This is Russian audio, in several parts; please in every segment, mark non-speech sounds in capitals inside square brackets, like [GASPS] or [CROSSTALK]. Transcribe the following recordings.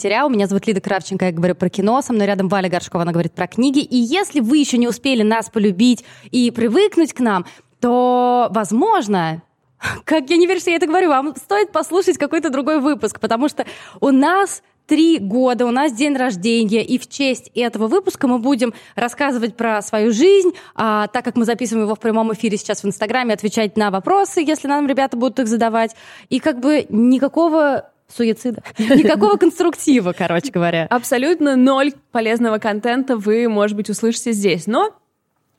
сериал. Меня зовут Лида Кравченко, я говорю про кино, со мной рядом Валя Горшкова, она говорит про книги. И если вы еще не успели нас полюбить и привыкнуть к нам, то, возможно, [LAUGHS] как я не верю, что я это говорю, вам стоит послушать какой-то другой выпуск, потому что у нас три года, у нас день рождения, и в честь этого выпуска мы будем рассказывать про свою жизнь, а, так как мы записываем его в прямом эфире сейчас в Инстаграме, отвечать на вопросы, если нам ребята будут их задавать, и как бы никакого суицида. [LAUGHS] Никакого конструктива, короче говоря. Абсолютно ноль полезного контента вы, может быть, услышите здесь. Но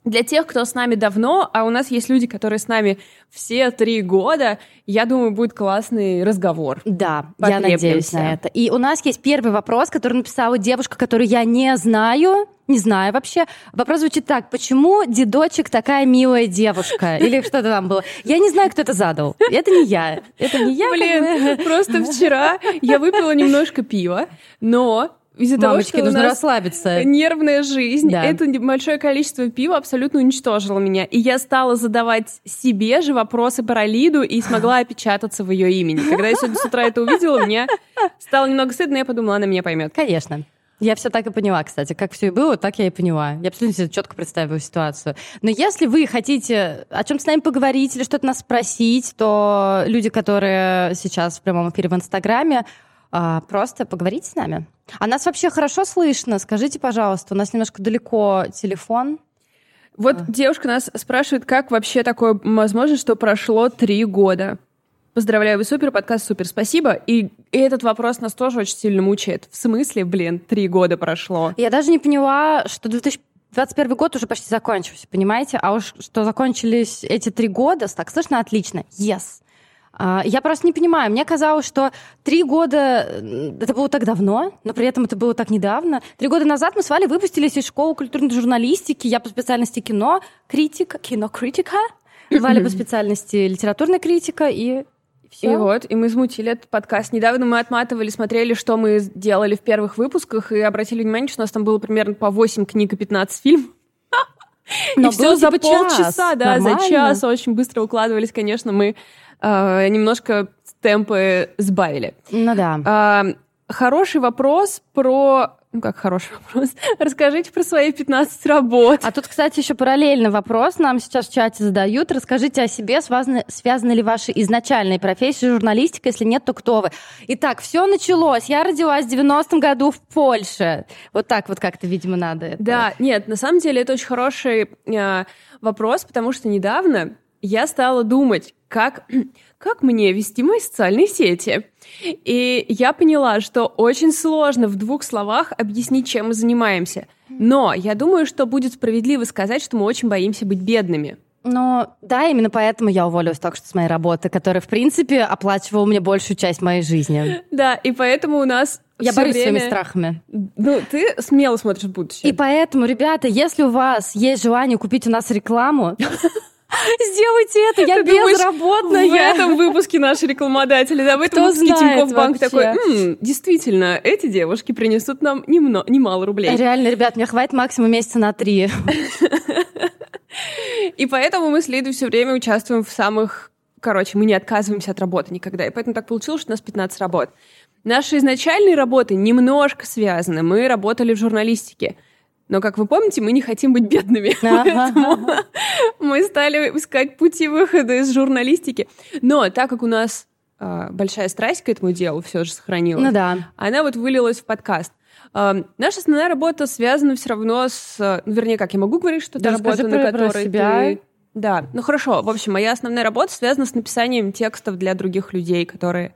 для тех, кто с нами давно, а у нас есть люди, которые с нами все три года, я думаю, будет классный разговор. Да, я надеюсь на это. И у нас есть первый вопрос, который написала девушка, которую я не знаю, не знаю вообще. Вопрос звучит так. Почему дедочек такая милая девушка? [LAUGHS] Или что-то там было. Я не знаю, кто это задал. Это не я. Это не я. Блин, просто вчера я выпила немножко пива, но из-за того, что нужно расслабиться. Нервная жизнь. Да. Это большое количество пива абсолютно уничтожило меня. И я стала задавать себе же вопросы про Лиду и смогла опечататься в ее имени. Когда я сегодня с утра это увидела, мне стало немного стыдно, я подумала, она меня поймет. Конечно. Я все так и поняла, кстати. Как все и было, так я и поняла. Я абсолютно четко представила ситуацию. Но если вы хотите о чем с нами поговорить или что-то нас спросить, то люди, которые сейчас в прямом эфире в Инстаграме, а, просто поговорите с нами. А нас вообще хорошо слышно? Скажите, пожалуйста, у нас немножко далеко телефон. Вот а. девушка нас спрашивает, как вообще такое возможно, что прошло три года. Поздравляю, вы супер, подкаст супер, спасибо. И, и этот вопрос нас тоже очень сильно мучает. В смысле, блин, три года прошло? Я даже не поняла, что 2021 год уже почти закончился, понимаете? А уж что закончились эти три года, так слышно отлично. Yes. А, я просто не понимаю. Мне казалось, что три года это было так давно, но при этом это было так недавно. Три года назад мы с Валей выпустились из школы культурной журналистики. Я по специальности кино, критика, кинокритика. Валя по [LAUGHS] специальности литературная критика и все. И вот, и мы замутили этот подкаст. Недавно мы отматывали, смотрели, что мы делали в первых выпусках, и обратили внимание, что у нас там было примерно по 8 книг и 15 фильмов. [LAUGHS] Но и все за типа полчаса, час. да, Нормально. за час очень быстро укладывались, конечно, мы э, немножко темпы сбавили. Ну да. Э, хороший вопрос про ну как хороший вопрос. [LAUGHS] Расскажите про свои 15 работ. А тут, кстати, еще параллельный вопрос нам сейчас в чате задают. Расскажите о себе, связаны, связаны ли ваши изначальные профессии с журналистикой? Если нет, то кто вы? Итак, все началось. Я родилась в 90-м году в Польше. Вот так вот как-то, видимо, надо это. Да, нет, на самом деле это очень хороший э, вопрос, потому что недавно я стала думать, как, как мне вести мои социальные сети. И я поняла, что очень сложно в двух словах объяснить, чем мы занимаемся. Но я думаю, что будет справедливо сказать, что мы очень боимся быть бедными. Ну, да, именно поэтому я уволилась только что с моей работы, которая, в принципе, оплачивала мне большую часть моей жизни. [LAUGHS] Да, и поэтому у нас я борюсь время... своими страхами. Ну, ты смело смотришь в будущее. И поэтому, ребята, если у вас есть желание купить у нас рекламу, [LAUGHS] Сделайте это, я Ты безработная. в этом выпуске наши рекламодатели, да, в этом выпуске Тинькофф Банк такой, действительно, эти девушки принесут нам немно, немало рублей. Реально, ребят, мне хватит максимум месяца на три. И поэтому мы с Лидой все время участвуем в самых... Короче, мы не отказываемся от работы никогда. И поэтому так получилось, что у нас 15 работ. Наши изначальные работы немножко связаны. Мы работали в журналистике. Но, как вы помните, мы не хотим быть бедными. [LAUGHS] Поэтому мы стали искать пути выхода из журналистики. Но так как у нас э, большая страсть к этому делу все же сохранилась, ну, да. она вот вылилась в подкаст. Э, наша основная работа связана все равно с... Ну, вернее, как я могу говорить, что это работа, на которой себя. ты... Да, ну хорошо. В общем, моя основная работа связана с написанием текстов для других людей, которые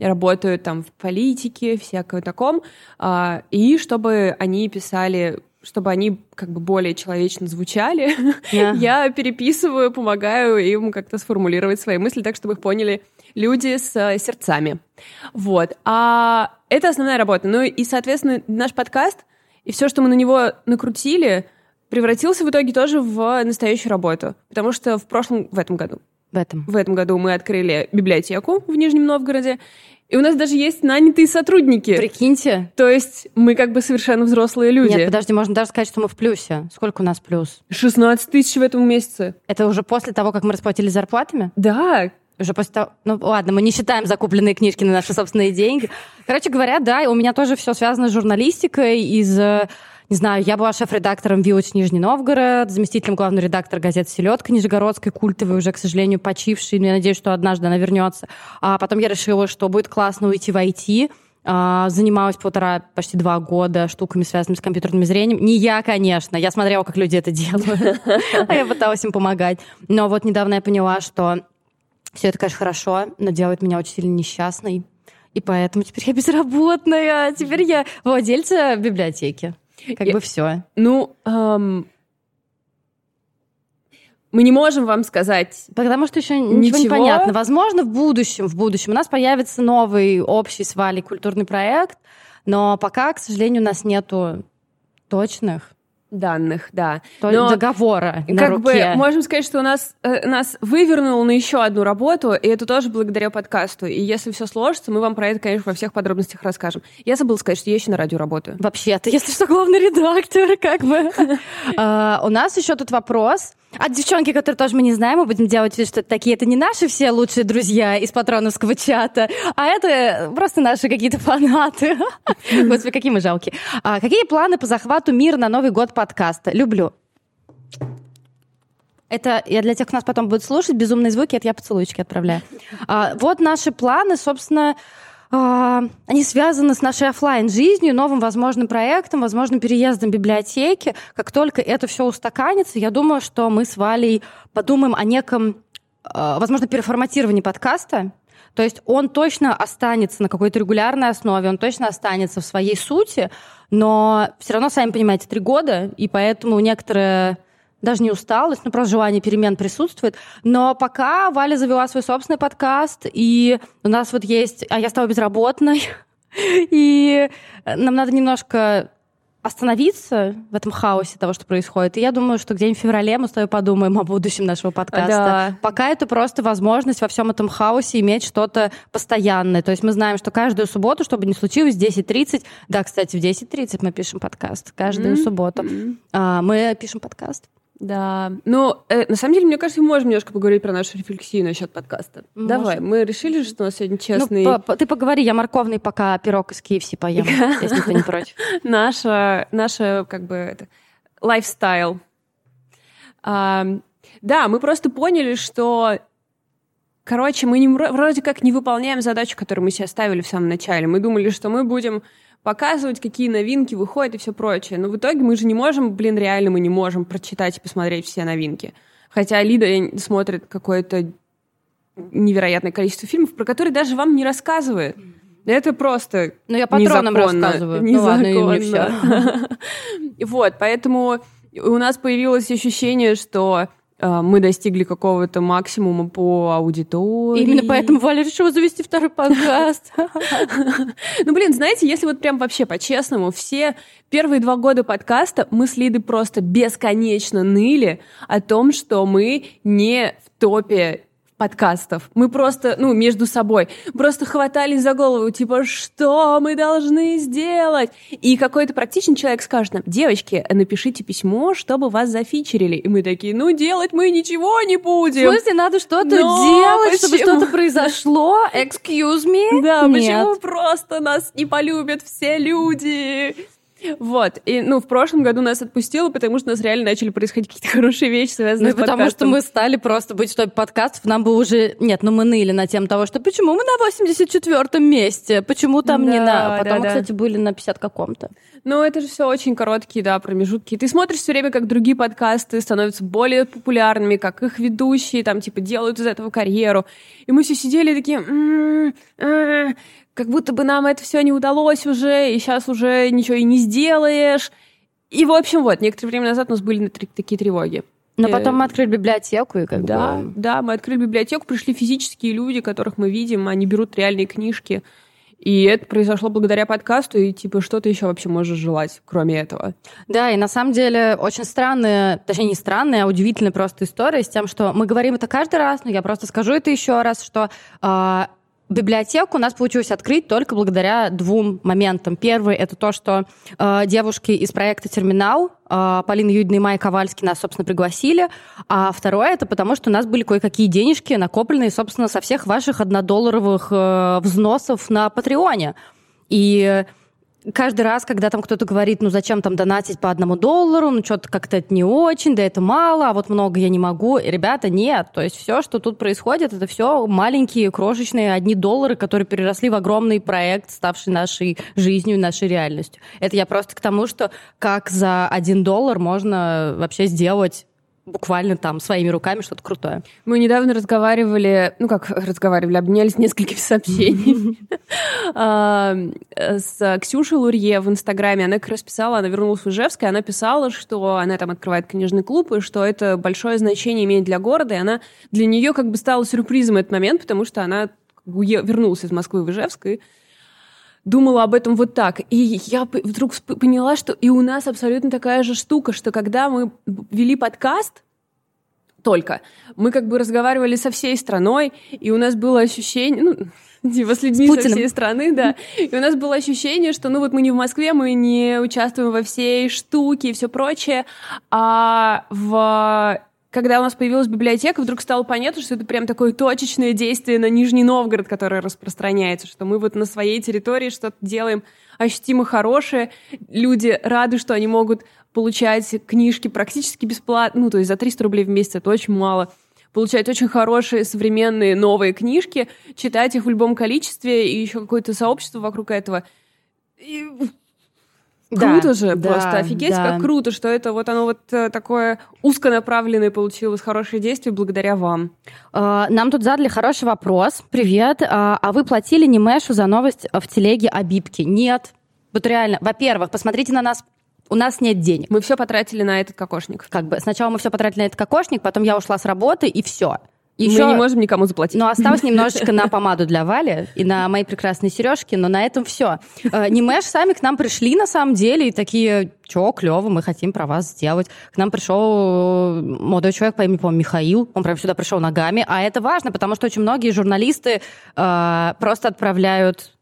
работают там в политике, всякое таком, а, и чтобы они писали чтобы они как бы более человечно звучали, [LAUGHS] yeah. я переписываю, помогаю им как-то сформулировать свои мысли так, чтобы их поняли люди с э, сердцами. Вот. А это основная работа. Ну и, соответственно, наш подкаст и все, что мы на него накрутили, превратился в итоге тоже в настоящую работу. Потому что в прошлом, в этом году, в этом. В этом году мы открыли библиотеку в Нижнем Новгороде, и у нас даже есть нанятые сотрудники. Прикиньте. То есть мы как бы совершенно взрослые люди. Нет, подожди, можно даже сказать, что мы в плюсе. Сколько у нас плюс? 16 тысяч в этом месяце. Это уже после того, как мы расплатились зарплатами? Да. уже после того... Ну, ладно, мы не считаем закупленные книжки на наши собственные деньги. Короче говоря, да, у меня тоже все связано с журналистикой из не знаю, я была шеф-редактором Village Нижний Новгород, заместителем главного редактора газет «Селедка» Нижегородской, культовой, уже, к сожалению, почившей, но я надеюсь, что однажды она вернется. А потом я решила, что будет классно уйти в IT, а, занималась полтора, почти два года штуками, связанными с компьютерным зрением. Не я, конечно. Я смотрела, как люди это делают. А я пыталась им помогать. Но вот недавно я поняла, что все это, конечно, хорошо, но делает меня очень сильно несчастной. И поэтому теперь я безработная. Теперь я владельца библиотеки. Как я, бы все. Ну, эм, мы не можем вам сказать. Потому что еще ничего, ничего не понятно. Возможно, в будущем, в будущем у нас появится новый общий с Валей культурный проект, но пока, к сожалению, у нас нету точных данных, да. То Но договора на как руке. бы можем сказать, что у нас э, нас вывернуло на еще одну работу, и это тоже благодаря подкасту. И если все сложится, мы вам про это, конечно, во всех подробностях расскажем. Я забыла сказать, что я еще на радио работаю. Вообще-то, если что, главный редактор, как бы. [LAUGHS] А, у нас еще тут вопрос. А девчонки, которые тоже мы не знаем, мы будем делать вид, что такие это не наши все лучшие друзья из патроновского чата, а это просто наши какие-то фанаты. [LAUGHS] Господи, какие мы жалкие. А, какие планы по захвату мира на Новый год подкаста? Люблю. Это я для тех, кто нас потом будет слушать, безумные звуки, это я поцелуйчики отправляю. А, вот наши планы, собственно, а, они связаны с нашей офлайн жизнью новым возможным проектом, возможным переездом библиотеки. Как только это все устаканится, я думаю, что мы с Валей подумаем о неком, а, возможно, переформатировании подкаста. То есть он точно останется на какой-то регулярной основе, он точно останется в своей сути, но все равно, сами понимаете, три года, и поэтому некоторые даже не усталость, но просто желание перемен присутствует. Но пока Валя завела свой собственный подкаст, и у нас вот есть... А я стала безработной, [LAUGHS] и нам надо немножко остановиться в этом хаосе того, что происходит. И я думаю, что где-нибудь в феврале мы с тобой подумаем о будущем нашего подкаста. Да. Пока это просто возможность во всем этом хаосе иметь что-то постоянное. То есть мы знаем, что каждую субботу, чтобы не случилось, в 10.30... Да, кстати, в 10.30 мы пишем подкаст. Каждую mm-hmm. субботу. А, мы пишем подкаст. Да. Ну, э, на самом деле, мне кажется, мы можем немножко поговорить про нашу рефлексию насчет подкаста. Можем. Давай, мы решили, что у нас сегодня ну, честный... Ну, по, ты поговори, я морковный пока пирог из KFC поем, [LAUGHS] если никто не против. Наша, наша, как бы, это, лайфстайл. Да, мы просто поняли, что Короче, мы не, вроде как не выполняем задачу, которую мы себе ставили в самом начале. Мы думали, что мы будем показывать, какие новинки выходят и все прочее. Но в итоге мы же не можем, блин, реально мы не можем прочитать и посмотреть все новинки. Хотя Лида смотрит какое-то невероятное количество фильмов, про которые даже вам не рассказывает. Это просто Ну, я патронам незаконно. рассказываю. Незаконно. Ну, ладно, все. Вот, поэтому у нас появилось ощущение, что мы достигли какого-то максимума по аудитории. Именно поэтому Валя решила завести второй подкаст. [LAUGHS] Ну, блин, знаете, если вот прям вообще по-честному, все первые два года подкаста мы с Лидой просто бесконечно ныли о том, что мы не в топе подкастов. Мы просто, ну, между собой, просто хватались за голову, типа, что мы должны сделать? И какой-то практичный человек скажет нам, девочки, напишите письмо, чтобы вас зафичерили. И мы такие, ну, делать мы ничего не будем. В смысле, надо что-то делать, почему? чтобы что-то произошло? Excuse me? Да, Нет. почему просто нас не полюбят все люди? Вот. И, ну, в прошлом году нас отпустило, потому что у нас реально начали происходить какие-то [LAUGHS] хорошие вещи, связанные ну, с потому что мы стали просто быть топе подкастов. Нам бы уже... Нет, ну мы ныли на тему того, что почему мы на 84-м месте? Почему там да, не на... Потом, да, да. кстати, были на 50 каком-то. Ну, это же все очень короткие, да, промежутки. Ты смотришь все время, как другие подкасты становятся более популярными, как их ведущие, там, типа, делают из этого карьеру. И мы все сидели такие... Как будто бы нам это все не удалось уже, и сейчас уже ничего и не сделаешь. И, в общем, вот, некоторое время назад у нас были такие тревоги. Но э, потом мы открыли библиотеку, и как да, бы... Да, мы открыли библиотеку, пришли физические люди, которых мы видим, они берут реальные книжки. И это произошло благодаря подкасту, и типа что ты еще вообще можешь желать, кроме этого? Да, и на самом деле очень странная, точнее не странная, а удивительная просто история с тем, что мы говорим это каждый раз, но я просто скажу это еще раз, что э, библиотеку у нас получилось открыть только благодаря двум моментам. Первый — это то, что э, девушки из проекта «Терминал», э, Полина Юдина и Майя Ковальский нас, собственно, пригласили. А второе — это потому, что у нас были кое-какие денежки, накопленные, собственно, со всех ваших однодолларовых э, взносов на Патреоне. И каждый раз, когда там кто-то говорит, ну зачем там донатить по одному доллару, ну что-то как-то это не очень, да это мало, а вот много я не могу. И, ребята, нет. То есть все, что тут происходит, это все маленькие, крошечные одни доллары, которые переросли в огромный проект, ставший нашей жизнью, нашей реальностью. Это я просто к тому, что как за один доллар можно вообще сделать буквально там своими руками что-то крутое. Мы недавно разговаривали, ну как разговаривали, обменялись несколькими сообщениями [LAUGHS] а, с Ксюшей Лурье в Инстаграме. Она как раз писала, она вернулась в Ижевск, и она писала, что она там открывает книжный клуб, и что это большое значение имеет для города, и она для нее как бы стала сюрпризом этот момент, потому что она вернулась из Москвы в Ижевск и думала об этом вот так. И я вдруг поняла, что и у нас абсолютно такая же штука, что когда мы вели подкаст, только. Мы как бы разговаривали со всей страной, и у нас было ощущение, ну, [LAUGHS] типа с людьми с со всей страны, да. [LAUGHS] И у нас было ощущение, что, ну, вот мы не в Москве, мы не участвуем во всей штуке и все прочее, а в когда у нас появилась библиотека, вдруг стало понятно, что это прям такое точечное действие на Нижний Новгород, которое распространяется, что мы вот на своей территории что-то делаем ощутимо хорошее. Люди рады, что они могут получать книжки практически бесплатно, ну, то есть за 300 рублей в месяц это очень мало получать очень хорошие, современные, новые книжки, читать их в любом количестве, и еще какое-то сообщество вокруг этого. И Круто да, же, да, просто офигеть, да. как круто, что это вот оно вот э, такое узконаправленное получилось, хорошее действие благодаря вам. А, нам тут задали хороший вопрос. Привет. А, а вы платили не Мэшу за новость в телеге о Бибке? Нет. Вот реально, во-первых, посмотрите на нас у нас нет денег. Мы все потратили на этот кокошник. Как бы сначала мы все потратили на этот кокошник, потом я ушла с работы, и все. Еще... Мы не можем никому заплатить. Но осталось [LAUGHS] немножечко на помаду для Вали и на мои прекрасные сережки, но на этом все. Э, Немеш сами к нам пришли на самом деле и такие, чё, клево, мы хотим про вас сделать. К нам пришел э, молодой человек по имени, по Михаил, он прям сюда пришел ногами, а это важно, потому что очень многие журналисты э, просто отправляют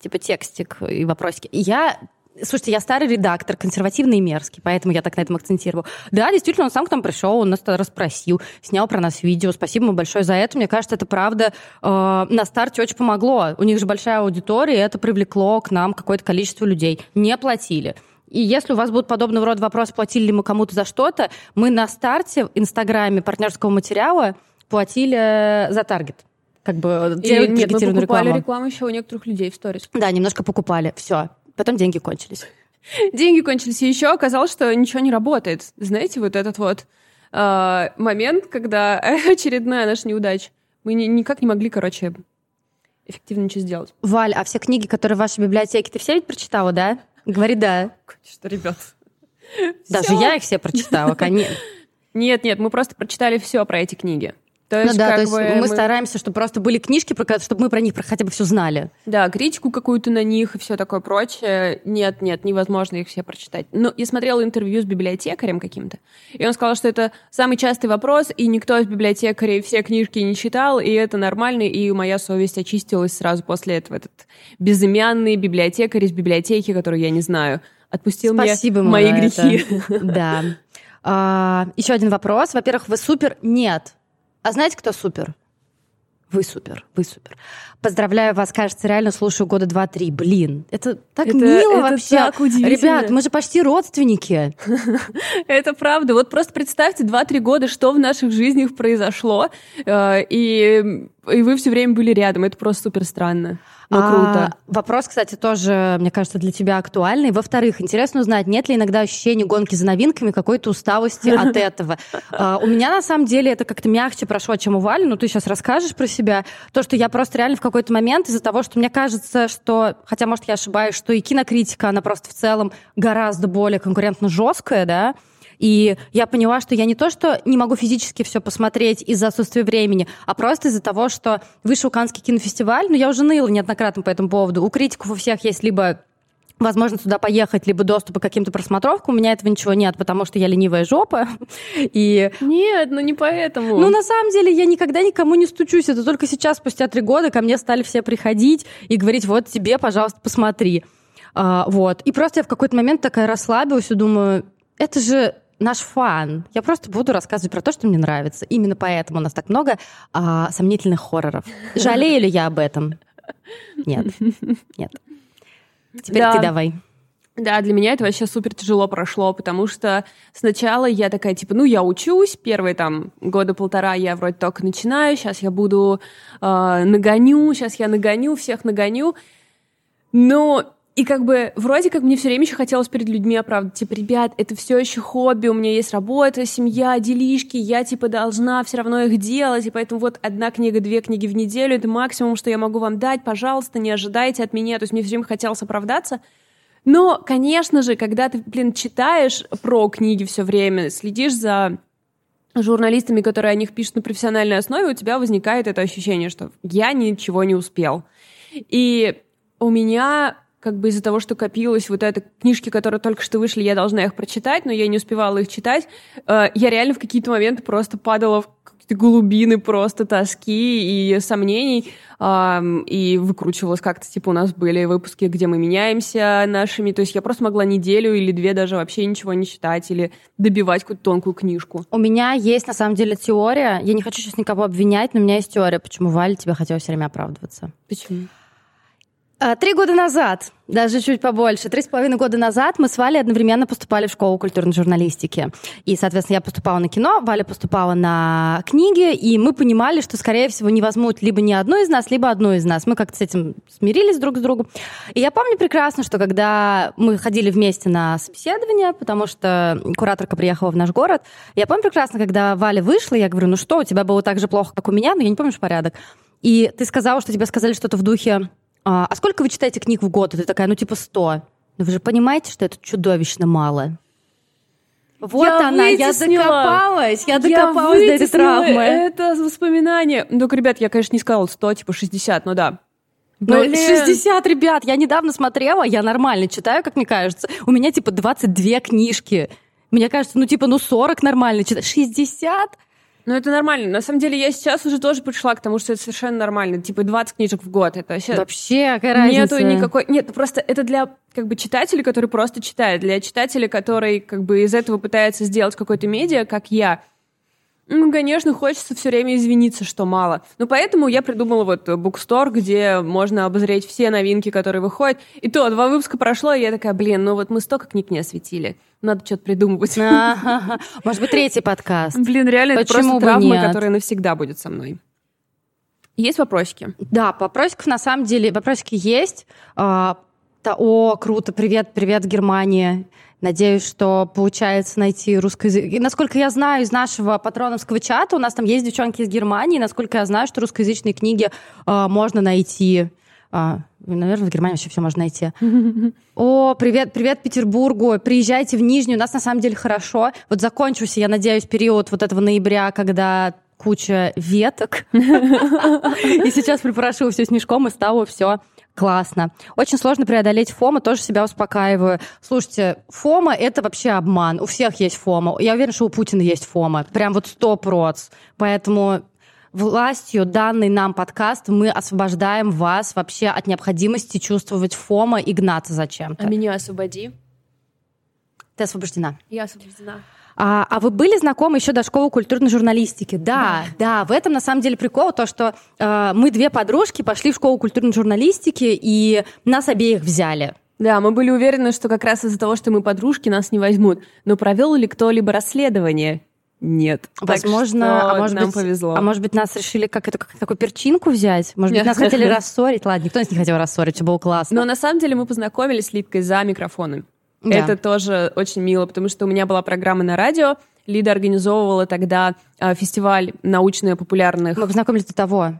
типа текстик и вопросики. Я Слушайте, я старый редактор, консервативный и мерзкий, поэтому я так на этом акцентирую. Да, действительно, он сам к нам пришел, он нас расспросил, снял про нас видео. Спасибо ему большое за это. Мне кажется, это правда э, на старте очень помогло. У них же большая аудитория, и это привлекло к нам какое-то количество людей. Не платили. И если у вас будут подобного рода вопросы, платили ли мы кому-то за что-то, мы на старте в Инстаграме партнерского материала платили за таргет как бы делать нет, мы покупали рекламу. рекламу еще у некоторых людей в сторис. Да, немножко покупали, все. Потом деньги кончились. [LAUGHS] Деньги кончились, и еще оказалось, что ничего не работает. Знаете, вот этот вот э, момент, когда [LAUGHS] очередная наша неудача. Мы ни, никак не могли, короче, эффективно ничего сделать. Валь, а все книги, которые в вашей библиотеке, ты все ведь прочитала, да? Говори да. Конечно, ребят. Даже я их все прочитала, конечно. [LAUGHS] Нет, нет, мы просто прочитали все про эти книги. То ну есть, ну да, то есть мы, мы стараемся, чтобы просто были книжки, чтобы мы про них хотя бы все знали. Да, критику какую-то на них и все такое прочее. Нет, нет, невозможно их все прочитать. Но я смотрела интервью с библиотекарем каким-то, и он сказал, что это самый частый вопрос, и никто из библиотекарей все книжки не читал, и это нормально, и моя совесть очистилась сразу после этого. Этот безымянный библиотекарь из библиотеки, которую я не знаю, отпустил Спасибо мне мои грехи. Да. А, еще один вопрос. Во-первых, вы супер? Нет. А знаете, кто супер? Вы супер, вы супер. Поздравляю вас, кажется, реально слушаю года два-три. Блин, это так это, мило это вообще. Так Ребят, мы же почти родственники. [LAUGHS] Это правда. Вот просто представьте два-три года, что в наших жизнях произошло, э, и, и вы все время были рядом. Это просто супер странно. Ну, круто. А, вопрос, кстати, тоже, мне кажется, для тебя актуальный. Во-вторых, интересно узнать, нет ли иногда ощущения гонки за новинками, какой-то усталости [LAUGHS] от этого. А, у меня, на самом деле, это как-то мягче прошло, чем у Вали, но ты сейчас расскажешь про себя. То, что я просто реально в какой-то момент из-за того, что мне кажется, что, хотя, может, я ошибаюсь, что и кинокритика, она просто в целом гораздо более конкурентно жесткая, да, и я поняла, что я не то, что не могу физически все посмотреть из-за отсутствия времени, а просто из-за того, что вышел Каннский кинофестиваль, но я уже ныла неоднократно по этому поводу. У критиков у всех есть либо возможно, туда поехать, либо доступа к каким-то просмотровкам. У меня этого ничего нет, потому что я ленивая жопа. [LAUGHS] И... Нет, ну не поэтому. Ну, на самом деле, я никогда никому не стучусь. Это только сейчас, спустя три года, ко мне стали все приходить и говорить, вот тебе, пожалуйста, посмотри. А, вот. И просто я в какой-то момент такая расслабилась и думаю, это же наш фан. Я просто буду рассказывать про то, что мне нравится. Именно поэтому у нас так много а, сомнительных хорроров. Жалею ли я об этом? Нет. Нет. Теперь да. ты давай. Да, для меня это вообще супер тяжело прошло, потому что сначала я такая, типа, ну, я учусь, первые там года полтора я вроде только начинаю, сейчас я буду э, нагоню, сейчас я нагоню, всех нагоню. Но и как бы вроде как мне все время еще хотелось перед людьми оправдать, типа, ребят, это все еще хобби, у меня есть работа, семья, делишки, я типа должна все равно их делать, и поэтому вот одна книга, две книги в неделю, это максимум, что я могу вам дать, пожалуйста, не ожидайте от меня, то есть мне все время хотелось оправдаться. Но, конечно же, когда ты, блин, читаешь про книги все время, следишь за журналистами, которые о них пишут на профессиональной основе, у тебя возникает это ощущение, что я ничего не успел. И у меня как бы из-за того, что копилось вот это книжки, которые только что вышли, я должна их прочитать, но я не успевала их читать, э, я реально в какие-то моменты просто падала в какие-то глубины просто тоски и сомнений, и выкручивалась как-то, типа у нас были выпуски, где мы меняемся нашими, то есть я просто могла неделю или две даже вообще ничего не читать или добивать какую-то тонкую книжку. У меня есть, на самом деле, теория, я не хочу сейчас никого обвинять, но у меня есть теория, почему Валя тебе хотела все время оправдываться. Почему? А, три года назад, даже чуть побольше, три с половиной года назад мы с Валей одновременно поступали в школу культурной журналистики. И, соответственно, я поступала на кино, Валя поступала на книги, и мы понимали, что, скорее всего, не возьмут либо ни одну из нас, либо одну из нас. Мы как-то с этим смирились друг с другом. И я помню прекрасно, что когда мы ходили вместе на собеседование, потому что кураторка приехала в наш город, я помню прекрасно, когда Валя вышла, я говорю, ну что, у тебя было так же плохо, как у меня, но я не помню порядок. И ты сказала, что тебе сказали что-то в духе, а, а сколько вы читаете книг в год? И ты такая, ну типа сто. Но вы же понимаете, что это чудовищно мало. Вот я она, я докопалась, я докопалась я до этой травмы. Это воспоминание. Ну, ребят, я, конечно, не сказала 100, типа 60, но да. Ну, 60, ребят, я недавно смотрела, я нормально читаю, как мне кажется. У меня, типа, 22 книжки. Мне кажется, ну, типа, ну, 40 нормально читаю. 60? Ну, это нормально. На самом деле, я сейчас уже тоже пришла к тому, что это совершенно нормально. Типа 20 книжек в год. Это вообще... Вообще, какая разница? Нету никакой... Нет, просто это для как бы читателей, который просто читает. Для читателя, который как бы из этого пытается сделать какой-то медиа, как я, ну, конечно, хочется все время извиниться, что мало. Но поэтому я придумала вот букстор, где можно обозреть все новинки, которые выходят. И то, два выпуска прошло, и я такая, блин, ну вот мы столько книг не осветили. Надо что-то придумывать. Может быть, третий подкаст. Блин, реально, это просто травма, которая навсегда будет со мной. Есть вопросики? Да, вопросиков на самом деле, вопросики есть. А, о, круто, привет, привет, Германия. Надеюсь, что получается найти. И насколько я знаю из нашего патроновского чата, у нас там есть девчонки из Германии, насколько я знаю, что русскоязычные книги э, можно найти. А, наверное, в Германии вообще все можно найти. [LAUGHS] О, привет, привет Петербургу. Приезжайте в Нижнюю. У нас на самом деле хорошо. Вот закончился, я надеюсь, период вот этого ноября, когда куча веток. [LAUGHS] И сейчас припорошу все снежком, и стало все Классно. Очень сложно преодолеть фома, тоже себя успокаиваю. Слушайте, фома — это вообще обман. У всех есть фома. Я уверена, что у Путина есть фома. Прям вот сто проц. Поэтому властью данный нам подкаст мы освобождаем вас вообще от необходимости чувствовать фома и гнаться зачем-то. А меня освободи. Ты освобождена. Я освобождена. А, а вы были знакомы еще до школы культурной журналистики? Да, да, да в этом на самом деле прикол, то, что э, мы две подружки пошли в школу культурной журналистики, и нас обеих взяли. Да, мы были уверены, что как раз из-за того, что мы подружки, нас не возьмут. Но провел ли кто-либо расследование? Нет. Возможно, а может нам быть, повезло. А может быть, нас решили как это как такую перчинку взять? Может быть, нас хотели [LAUGHS] рассорить? Ладно, никто нас не хотел рассорить, все было классно. Но на самом деле мы познакомились с Литкой за микрофоном. Да. Это тоже очень мило, потому что у меня была программа на радио. Лида организовывала тогда э, фестиваль научно-популярных. Мы познакомились до того.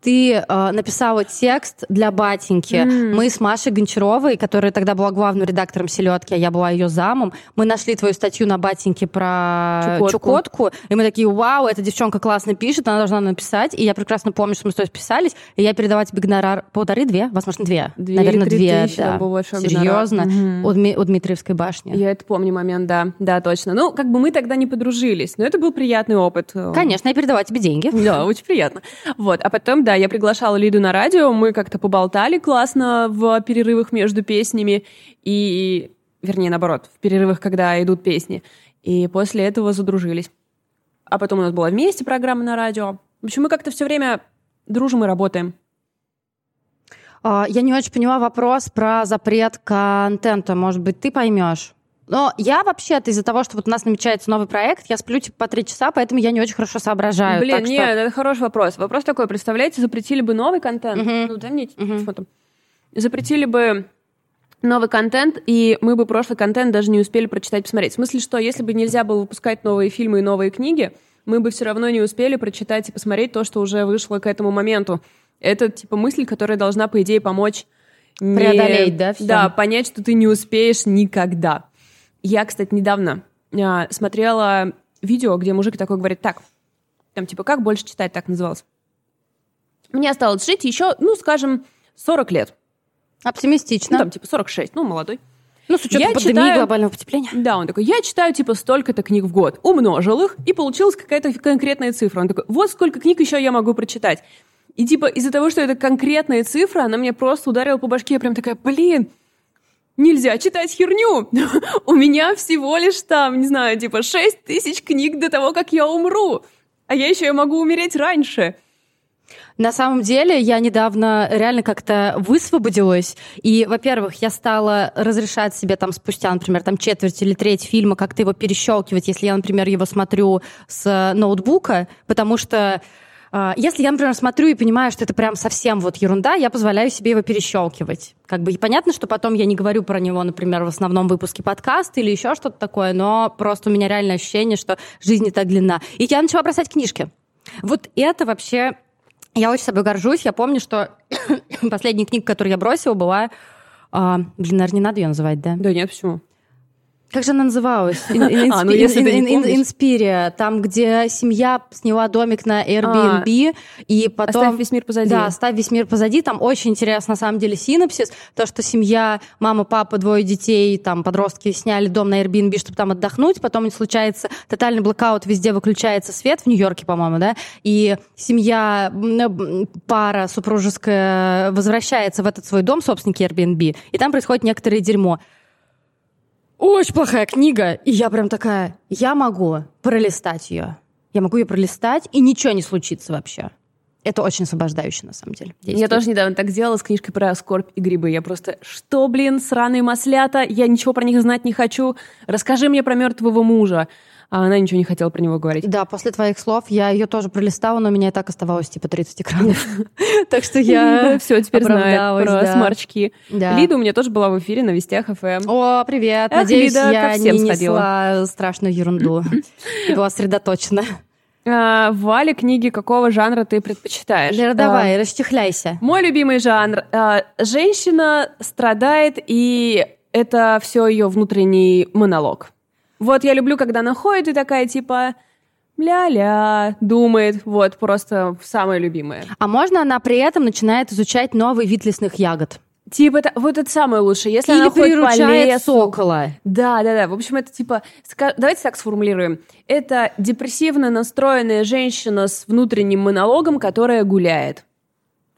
Ты э, написала текст для батеньки. Mm. Мы с Машей Гончаровой, которая тогда была главным редактором селедки, а я была ее замом, мы нашли твою статью на батеньке про Чукотку. Чукотку, и мы такие, вау, эта девчонка классно пишет, она должна написать. И я прекрасно помню, что мы с тобой списались, и я передала тебе гонорар полторы-две, возможно, две. две Наверное, две. Да. Был Серьезно. У, Дми- у Дмитриевской башни. Я это помню момент, да. Да, точно. Ну, как бы мы тогда не подружились, но это был приятный опыт. Конечно, я передавала тебе деньги. Да, очень приятно. Вот. А потом, да, я приглашала Лиду на радио, мы как-то поболтали классно в перерывах между песнями, и, вернее, наоборот, в перерывах, когда идут песни. И после этого задружились. А потом у нас была вместе программа на радио. В общем, мы как-то все время дружим и работаем. А, я не очень поняла вопрос про запрет контента. Может быть, ты поймешь? Но я вообще-то из-за того, что вот у нас намечается новый проект, я сплю типа по три часа, поэтому я не очень хорошо соображаю. Блин, так нет, что... это хороший вопрос. Вопрос такой, представляете, запретили бы новый контент? Мгм. Ну, дай мне телефон там. Запретили бы новый контент, и мы бы прошлый контент даже не успели прочитать, посмотреть. В смысле, что если бы нельзя было выпускать новые фильмы и новые книги, мы бы все равно не успели прочитать и посмотреть то, что уже вышло к этому моменту. Это, типа, мысль, которая должна, по идее, помочь не- Преодолеть, да, всё? Да, понять, что ты не успеешь никогда. Я, кстати, недавно а, смотрела видео, где мужик такой говорит, так, там, типа, как больше читать, так называлось. Мне осталось жить еще, ну, скажем, 40 лет. Оптимистично. Ну, там, типа, 46, ну, молодой. Ну, с учетом Я пандемии читаю- глобального потепления. Да, он такой, я читаю, типа, столько-то книг в год. Умножил их, и получилась какая-то конкретная цифра. Он такой, вот сколько книг еще я могу прочитать. И, типа, из-за того, что это конкретная цифра, она мне просто ударила по башке. Я прям такая, блин, нельзя читать херню. [LAUGHS] У меня всего лишь там, не знаю, типа, 6 тысяч книг до того, как я умру. А я еще и могу умереть раньше. На самом деле, я недавно реально как-то высвободилась. И, во-первых, я стала разрешать себе там спустя, например, там четверть или треть фильма как-то его перещелкивать, если я, например, его смотрю с ноутбука, потому что если я, например, смотрю и понимаю, что это прям совсем вот ерунда, я позволяю себе его перещелкивать. Как бы и понятно, что потом я не говорю про него, например, в основном выпуске подкаста или еще что-то такое, но просто у меня реально ощущение, что жизнь не так длинна. И я начала бросать книжки. Вот это вообще я очень собой горжусь. Я помню, что [COUGHS] последняя книга, которую я бросила, была... а, блин, наверное, не надо ее называть, да? Да нет, почему? Как же она называлась? [LAUGHS] А, ну. Инспирия. Там, где семья сняла домик на Airbnb, и потом... Оставь весь мир позади. Да, «Оставь весь мир позади». Там очень интересно, на самом деле, синопсис. То, что семья, мама, папа, двое детей, там, подростки сняли дом на Airbnb, чтобы там отдохнуть. Потом случается тотальный блокаут, везде выключается свет, в Нью-Йорке, по-моему, да? И семья, м, пара супружеская возвращается в этот свой дом, собственники Airbnb, и там происходит некоторое дерьмо. Очень плохая книга. И я прям такая, я могу пролистать ее. Я могу ее пролистать, и ничего не случится вообще. Это очень освобождающе, на самом деле. Я действует. тоже недавно так делала с книжкой про скорбь и грибы. Я просто, что, блин, сраные маслята, я ничего про них знать не хочу. Расскажи мне про мертвого мужа. А она ничего не хотела про него говорить. Да, после твоих слов я ее тоже пролистала, но у меня и так оставалось типа 30 экранов. [LAUGHS] Так что я все теперь оправдалась, про смарчки. Да. Лида у меня тоже была в эфире на Вестях ФМ. О, привет. Надеюсь, я всем не несла страшную ерунду. [LAUGHS] Была сосредоточена. А, Валя, книги какого жанра ты предпочитаешь? Лера, А, давай, расчехляйся. Мой любимый жанр. А, Женщина страдает, и это все ее внутренний монолог. Вот я люблю, когда она ходит и такая типа ля-ля, думает. Вот, просто самое любимое. А можно она при этом начинает изучать новый вид лесных ягод? Типа, вот это самое лучшее. Если Или она ходит по приручает лесу. сокола? Да, да, да. В общем, это типа... Давайте так сформулируем. Это депрессивно настроенная женщина с внутренним монологом, которая гуляет.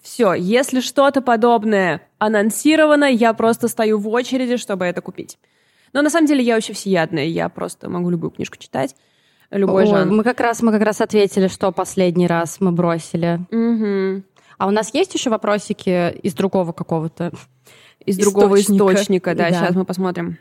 Все, если что-то подобное анонсировано, я просто стою в очереди, чтобы это купить. Но на самом деле я очень всеядная, я просто могу любую книжку читать, любой Ой, жанр. мы как раз мы как раз ответили, что последний раз мы бросили. Мгм. А у нас есть еще вопросики из другого какого-то? Из другого Источника. да, Да. сейчас мы посмотрим.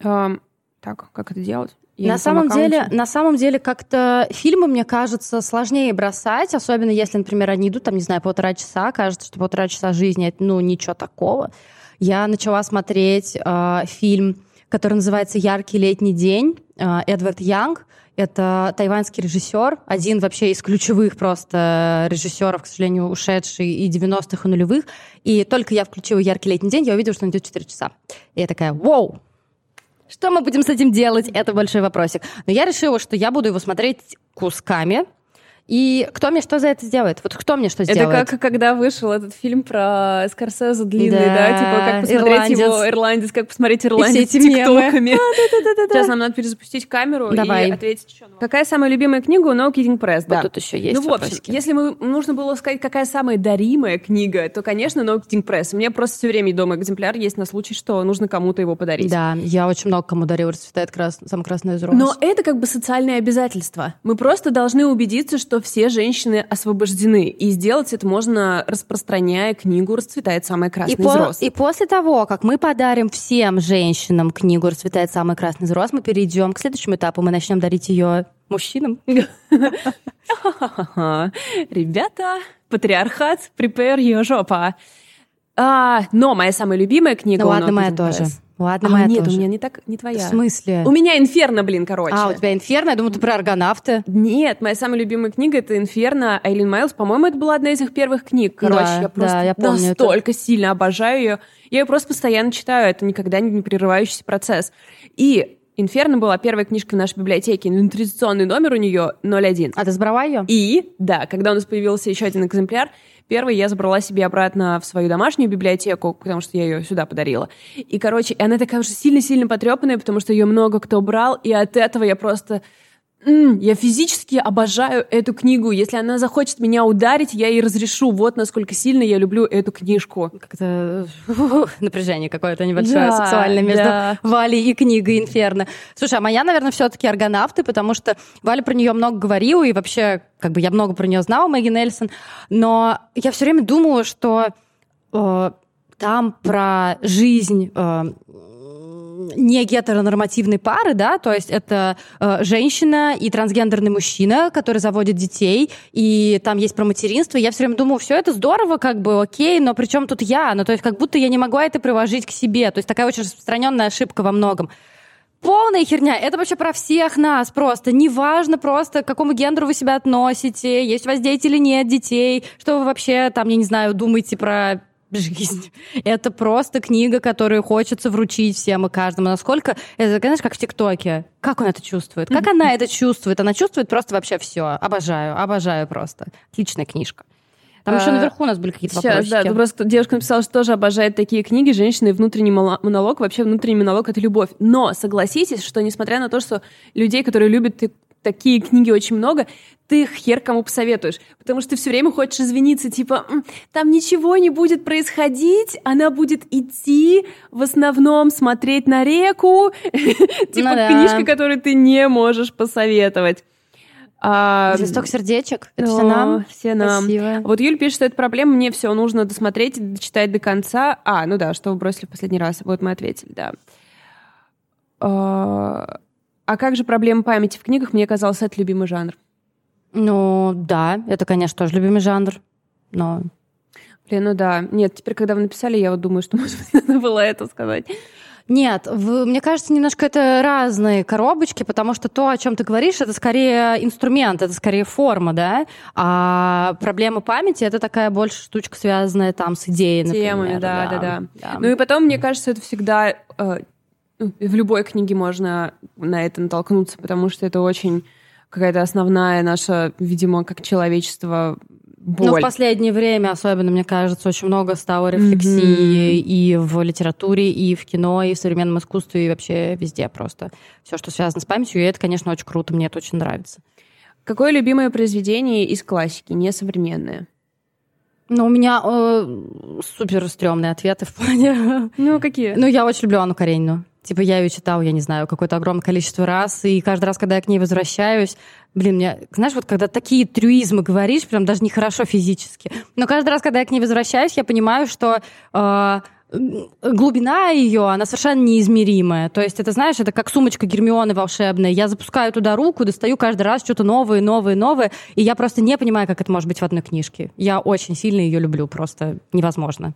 Ам, так, как это делать? Я на самом аккаунте. деле, на самом деле, как-то фильмы, мне кажется, сложнее бросать, особенно если, например, они идут, там, не знаю, полтора часа, кажется, что полтора часа жизни, это, ну, ничего такого. Я начала смотреть э, фильм который называется «Яркий летний день». Э, Эдвард Янг — это тайваньский режиссер, один вообще из ключевых просто режиссеров, к сожалению, ушедший и 90-х, и нулевых. И только я включила «Яркий летний день», я увидела, что он идет 4 часа. И я такая «Воу!» Что мы будем с этим делать? Это большой вопросик. Но я решила, что я буду его смотреть кусками, и кто мне что за это сделает? Вот кто мне что сделает? Это как когда вышел этот фильм про Скорсезе длинный, да, да типа как посмотреть ирландец. его ирландец, как посмотреть ирландец с тиктоками. Сейчас нам надо перезапустить камеру Давай. и ответить еще. Какая самая любимая книга у No Kidding Press? Да. Вот тут еще есть Ну, в общем, если мы, нужно было сказать, какая самая даримая книга, то, конечно, No Kidding Press. У меня просто все время дома экземпляр есть на случай, что нужно кому-то его подарить. Да, я очень много кому дарила, расцветает крас... сам красный из роз. Но это как бы социальное обязательство. Мы просто должны убедиться, что все женщины освобождены. И сделать это можно, распространяя книгу «Расцветает самый красный и по- И после того, как мы подарим всем женщинам книгу «Расцветает самый красный взрост», мы перейдем к следующему этапу. Мы начнем дарить ее мужчинам. [LAUGHS] Ребята, патриархат, prepare your жопа. А, но моя самая любимая книга... Ну ладно, моя тоже. Ладно, а, моя нет, тоже. у меня не так, не твоя. В смысле? У меня «Инферно», блин, короче. А, у тебя «Инферно»? Я думаю, ты про аргонавты. Нет, моя самая любимая книга — это «Инферно» Айлин Майлз. По-моему, это была одна из их первых книг. Короче, да, я просто да, я помню настолько это. сильно обожаю ее. Я ее просто постоянно читаю. Это никогда не прерывающийся процесс. И «Инферно» была первая книжка в нашей библиотеке. Инвентаризационный номер у нее 01. А ты забрала ее? И, да, когда у нас появился еще один экземпляр, Первый я забрала себе обратно в свою домашнюю библиотеку, потому что я ее сюда подарила. И, короче, она такая уже сильно-сильно потрепанная, потому что ее много кто брал, и от этого я просто я физически обожаю эту книгу. Если она захочет меня ударить, я ей разрешу. Вот насколько сильно я люблю эту книжку. Как-то [LAUGHS] напряжение какое-то небольшое да, сексуальное между да. Валей и книгой «Инферно». Слушай, а моя, наверное, все-таки аргонавты, потому что Валя про нее много говорила, и вообще, как бы я много про нее знала, Мэгги Нельсон, но я все время думала, что э, там про жизнь э, не гетеронормативной пары, да, то есть это э, женщина и трансгендерный мужчина, который заводит детей, и там есть про материнство. Я все время думаю, все это здорово, как бы окей, но при чем тут я? Ну, то есть как будто я не могла это приложить к себе. То есть такая очень распространенная ошибка во многом. Полная херня. Это вообще про всех нас просто. Неважно просто, к какому гендеру вы себя относите, есть у вас дети или нет детей, что вы вообще там, я не знаю, думаете про [LAUGHS] жизнь. Это просто книга, которую хочется вручить всем и каждому. Насколько это, знаешь, как в ТикТоке. Как он это чувствует? Как она это чувствует? Она чувствует просто вообще все. Обожаю, обожаю просто. Отличная книжка. Там а, еще наверху у нас были какие-то сейчас, вопросики. Да, просто девушка написала, что тоже обожает такие книги. Женщины и внутренний монолог. Вообще внутренний монолог — это любовь. Но согласитесь, что несмотря на то, что людей, которые любят такие книги очень много, ты их хер кому посоветуешь. Потому что ты все время хочешь извиниться, типа, там ничего не будет происходить, она будет идти, в основном смотреть на реку. [LAUGHS] Типа ну книжка, которую ты не можешь посоветовать. А, Листок сердечек. Это все нам. Все нам. Спасибо. Вот Юль пишет, что это проблема, мне все нужно досмотреть, дочитать до конца. А, ну да, что вы бросили в последний раз. Вот мы ответили, да. А, а как же проблема памяти в книгах? Мне казалось, это любимый жанр. Ну, да, это, конечно, тоже любимый жанр, но... Блин, ну да. Нет, теперь, когда вы написали, я вот думаю, что, может быть, [LAUGHS] надо было это сказать. Нет, в, мне кажется, немножко это разные коробочки, потому что то, о чем ты говоришь, это скорее инструмент, это скорее форма, да, а проблема памяти это такая больше штучка, связанная там с идеей, Темами, например. да, да, да, да. Ну и потом, мне кажется, это всегда э, в любой книге можно на это натолкнуться, потому что это очень какая-то основная наша, видимо, как человечество боль. Ну, в последнее время особенно, мне кажется, очень много стало рефлексии mm-hmm. и в литературе, и в кино, и в современном искусстве, и вообще везде просто. Все, что связано с памятью, и это, конечно, очень круто, мне это очень нравится. Какое любимое произведение из классики, не современное? Ну, у меня э, супер стрёмные ответы в плане... Ну, какие? Ну, я очень люблю Анну Каренину. Типа я ее читала, я не знаю, какое-то огромное количество раз, и каждый раз, когда я к ней возвращаюсь, блин, мне, знаешь, вот когда такие трюизмы говоришь, прям даже нехорошо физически, но каждый раз, когда я к ней возвращаюсь, я понимаю, что э, глубина ее, она совершенно неизмеримая. То есть это, знаешь, это как сумочка Гермионы волшебная. Я запускаю туда руку, достаю каждый раз что-то новое, новое, новое, и я просто не понимаю, как это может быть в одной книжке. Я очень сильно ее люблю, просто невозможно.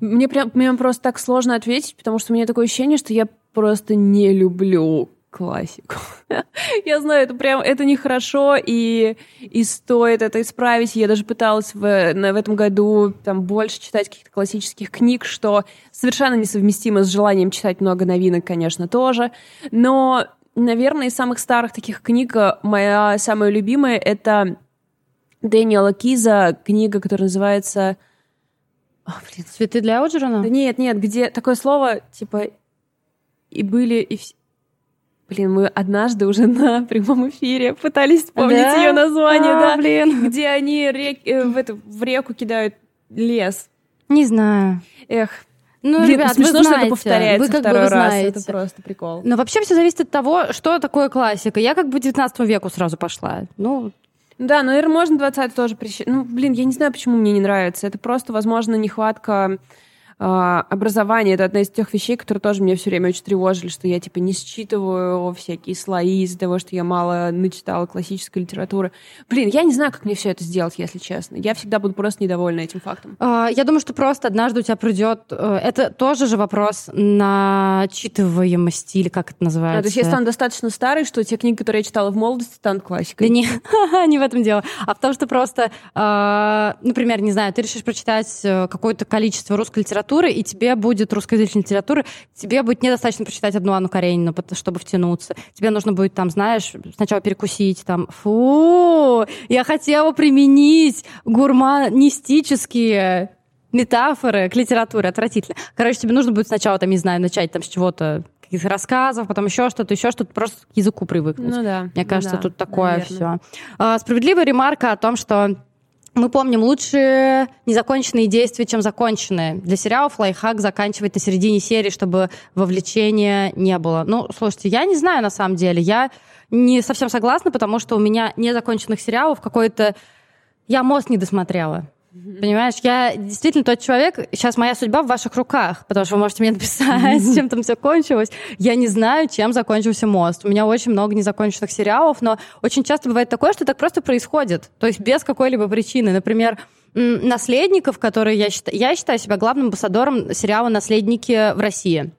Мне прям мне просто так сложно ответить, потому что у меня такое ощущение, что я просто не люблю классику. [LAUGHS] я знаю, это прям, это нехорошо, и, и стоит это исправить. Я даже пыталась в, в этом году там больше читать каких-то классических книг, что совершенно несовместимо с желанием читать много новинок, конечно, тоже. Но, наверное, из самых старых таких книг э, моя самая любимая — это Дэниела Киза, книга, которая называется... О, блин. «Цветы для Оджерона»? Да нет, нет, где такое слово, типа, и были, и все Блин, мы однажды уже [LAUGHS] на прямом эфире пытались вспомнить да? ее название, а, да, блин. где они рек, э, в, эту, в реку кидают лес. Не знаю. Эх, ну, блин, ребят, смешно, вы знаете, что это повторяется вы как второй бы вы раз. Знаете. Это просто прикол. Но вообще все зависит от того, что такое классика. Я как бы 19 веку сразу пошла. Ну, да, ну, наверное, можно 20 тоже прищ... Ну, блин, я не знаю, почему мне не нравится. Это просто, возможно, нехватка образование это одна из тех вещей, которые тоже меня все время очень тревожили, что я типа не считываю всякие слои из-за того, что я мало начитала классической литературы. Блин, я не знаю, как мне все это сделать, если честно. Я всегда буду просто недовольна этим фактом. А, я думаю, что просто однажды у тебя придет. Э, это тоже же вопрос начитываемости или как это называется. А, то есть я стану достаточно старой, что те книги, которые я читала в молодости, станут классикой. Да не, [LAUGHS] не в этом дело, а в том, что просто, а, например, не знаю, ты решишь прочитать э, какое-то количество русской литературы литературы, и тебе будет русскоязычной литературы, тебе будет недостаточно прочитать одну Анну Каренину, чтобы втянуться. Тебе нужно будет там, знаешь, сначала перекусить, там, фу, я хотела применить гурманистические метафоры к литературе, отвратительно. Короче, тебе нужно будет сначала, там, не знаю, начать там с чего-то, каких-то рассказов, потом еще что-то, еще что-то, просто к языку привыкнуть. Ну да. Мне кажется, да, тут такое все. А, справедливая ремарка о том, что мы помним, лучше незаконченные действия, чем законченные. Для сериалов лайфхак заканчивать на середине серии, чтобы вовлечения не было. Ну, слушайте, я не знаю на самом деле. Я не совсем согласна, потому что у меня незаконченных сериалов какой-то... Я мост не досмотрела. Понимаешь, я действительно тот человек, сейчас моя судьба в ваших руках, потому что вы можете мне написать, [LAUGHS] чем там все кончилось. Я не знаю, чем закончился мост. У меня очень много незаконченных сериалов, но очень часто бывает такое, что так просто происходит. То есть без какой-либо причины. Например, наследников, которые я считаю, я считаю себя главным амбассадором сериала «Наследники» в России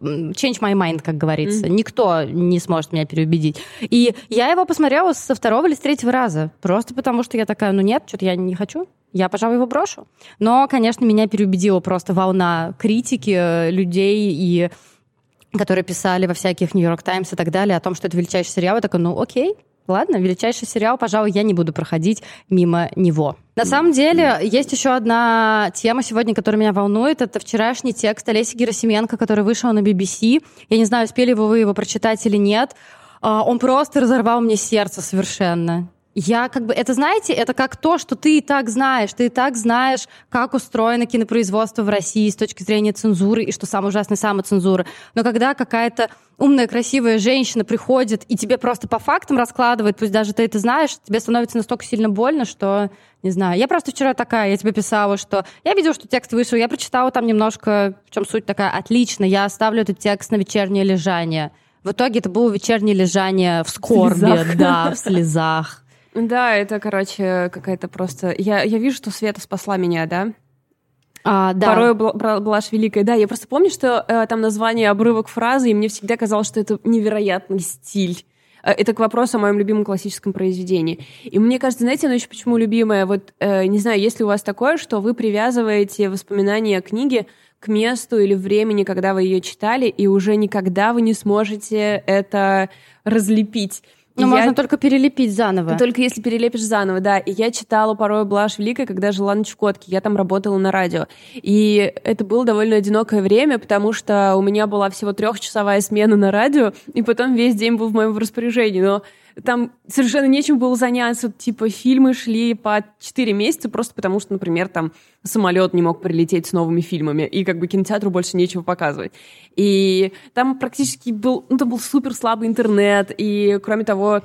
change my mind, как говорится. Mm-hmm. Никто не сможет меня переубедить. И я его посмотрела со второго или с третьего раза. Просто потому, что я такая, ну нет, что-то я не хочу я, пожалуй, его брошу. Но, конечно, меня переубедила просто волна критики э, людей и которые писали во всяких Нью-Йорк Таймс и так далее о том, что это величайший сериал. Я такая, ну окей, Ладно, величайший сериал, пожалуй, я не буду проходить мимо него. На самом деле, есть еще одна тема сегодня, которая меня волнует. Это вчерашний текст Олеси Герасименко, который вышел на BBC. Я не знаю, успели вы его прочитать или нет. А, он просто разорвал мне сердце совершенно. Я как бы, это знаете, это как то, что ты и так знаешь, ты и так знаешь, как устроено кинопроизводство в России с точки зрения цензуры, и что самое ужасное, самоцензуры. Но когда какая-то умная, красивая женщина приходит и тебе просто по фактам раскладывает, пусть даже ты это знаешь, тебе становится настолько сильно больно, что, не знаю. Я просто вчера такая, я тебе писала, что я видела, что текст вышел, я прочитала там немножко, в чем суть такая, отлично, я оставлю этот текст на вечернее лежание. В итоге это было вечернее лежание в скорби, в да, в слезах. Да, это, короче, какая-то просто... Я, я вижу, что Света спасла меня, да? А, да. Порой блажь великая. Да, я просто помню, что э, там название обрывок фразы, и мне всегда казалось, что это невероятный стиль. Э, это к вопросу о моем любимом классическом произведении. И мне кажется, знаете, оно еще почему любимое? Вот, э, не знаю, есть ли у вас такое, что вы привязываете воспоминания о книге к месту или времени, когда вы ее читали, и уже никогда вы не сможете это разлепить. Ну, можно только перелепить заново. Только если перелепишь заново, да. И я читала порой «Блажь великая», когда жила на Чукотке. Я там работала на радио. И это было довольно одинокое время, потому что у меня была всего трехчасовая смена на радио, и потом весь день был в моем распоряжении. Но там совершенно нечем было заняться. Типа фильмы шли по 4 месяца просто потому, что, например, там самолет не мог прилететь с новыми фильмами, и как бы кинотеатру больше нечего показывать. И там практически был, ну, там был супер слабый интернет, и кроме того,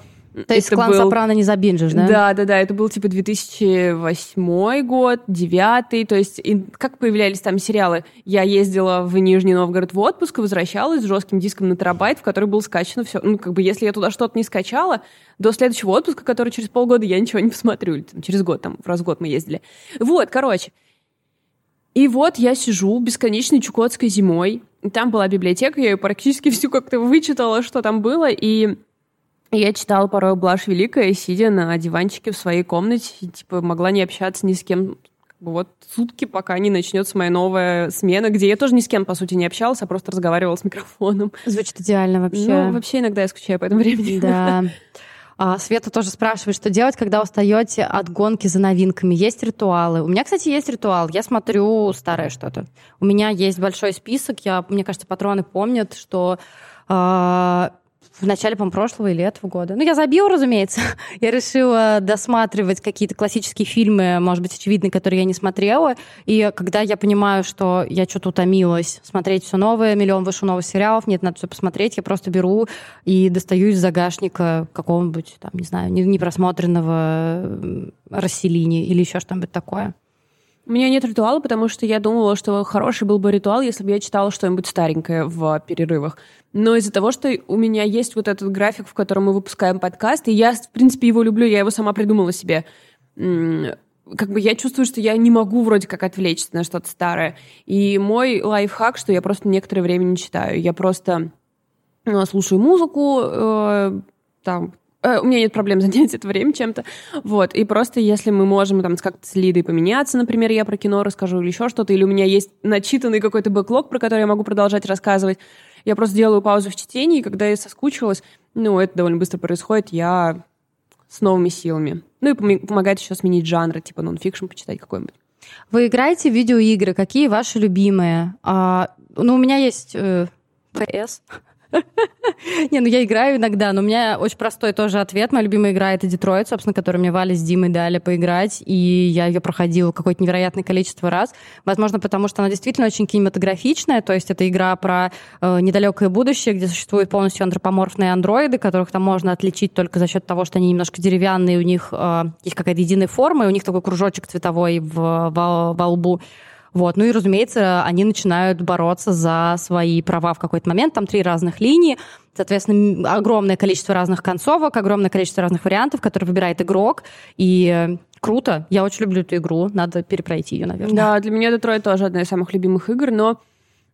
то есть клан был... Сопрано не забинжишь, да? Да, да, да. Это был типа 2008 год, 2009. То есть и как появлялись там сериалы? Я ездила в Нижний Новгород в отпуск и возвращалась с жестким диском на терабайт, в который было скачано все. Ну, как бы если я туда что-то не скачала, до следующего отпуска, который через полгода, я ничего не посмотрю. Или, там, через год, там, в раз в год мы ездили. Вот, короче. И вот я сижу бесконечной Чукотской зимой. Там была библиотека, я ее практически всю как-то вычитала, что там было, и я читала порой «Блажь Великая», сидя на диванчике в своей комнате, и, типа, могла не общаться ни с кем вот сутки, пока не начнется моя новая смена, где я тоже ни с кем, по сути, не общалась, а просто разговаривала с микрофоном. Звучит идеально вообще. Ну, вообще иногда я скучаю по этому времени. Да. [LAUGHS] А Света тоже спрашивает, что делать, когда устаете от гонки за новинками. Есть ритуалы? У меня, кстати, есть ритуал. Я смотрю старое что-то. У меня есть большой список. Я, мне кажется, патроны помнят, что э, в начале, по прошлого или этого года. Ну, я забила, разумеется. [LAUGHS] я решила досматривать какие-то классические фильмы, может быть, очевидные, которые я не смотрела. И когда я понимаю, что я что-то утомилась смотреть все новое, миллион выше новых сериалов, нет, надо все посмотреть, я просто беру и достаю из загашника какого-нибудь, там, не знаю, непросмотренного расселения или еще что-нибудь такое. У меня нет ритуала, потому что я думала, что хороший был бы ритуал, если бы я читала что-нибудь старенькое в перерывах. Но из-за того, что у меня есть вот этот график, в котором мы выпускаем подкаст, и я, в принципе, его люблю, я его сама придумала себе, как бы я чувствую, что я не могу вроде как отвлечься на что-то старое. И мой лайфхак, что я просто некоторое время не читаю. Я просто э, слушаю музыку, э, там, у меня нет проблем [LAUGHS] занять это время чем-то. Вот. И просто если мы можем там как-то с Лидой поменяться, например, я про кино расскажу или еще что-то, или у меня есть начитанный какой-то бэклог, про который я могу продолжать рассказывать, я просто делаю паузу в чтении, и когда я соскучилась, ну, это довольно быстро происходит, я с новыми силами. Ну и помогает еще сменить жанр, типа нонфикшн почитать какой-нибудь. Вы играете в видеоигры? Какие ваши любимые? А, ну, у меня есть э, PS. Не, ну я играю иногда, но у меня очень простой тоже ответ. Моя любимая игра — это Детройт, собственно, которую мне Валя с Димой дали поиграть, и я ее проходила какое-то невероятное количество раз. Возможно, потому что она действительно очень кинематографичная, то есть это игра про э, недалекое будущее, где существуют полностью антропоморфные андроиды, которых там можно отличить только за счет того, что они немножко деревянные, у них э, есть какая-то единая форма, и у них такой кружочек цветовой в, в, во лбу. Вот. Ну и, разумеется, они начинают бороться за свои права в какой-то момент. Там три разных линии, соответственно, огромное количество разных концовок, огромное количество разных вариантов, которые выбирает игрок. И круто. Я очень люблю эту игру. Надо перепройти ее, наверное. Да, для меня Детройт тоже одна из самых любимых игр, но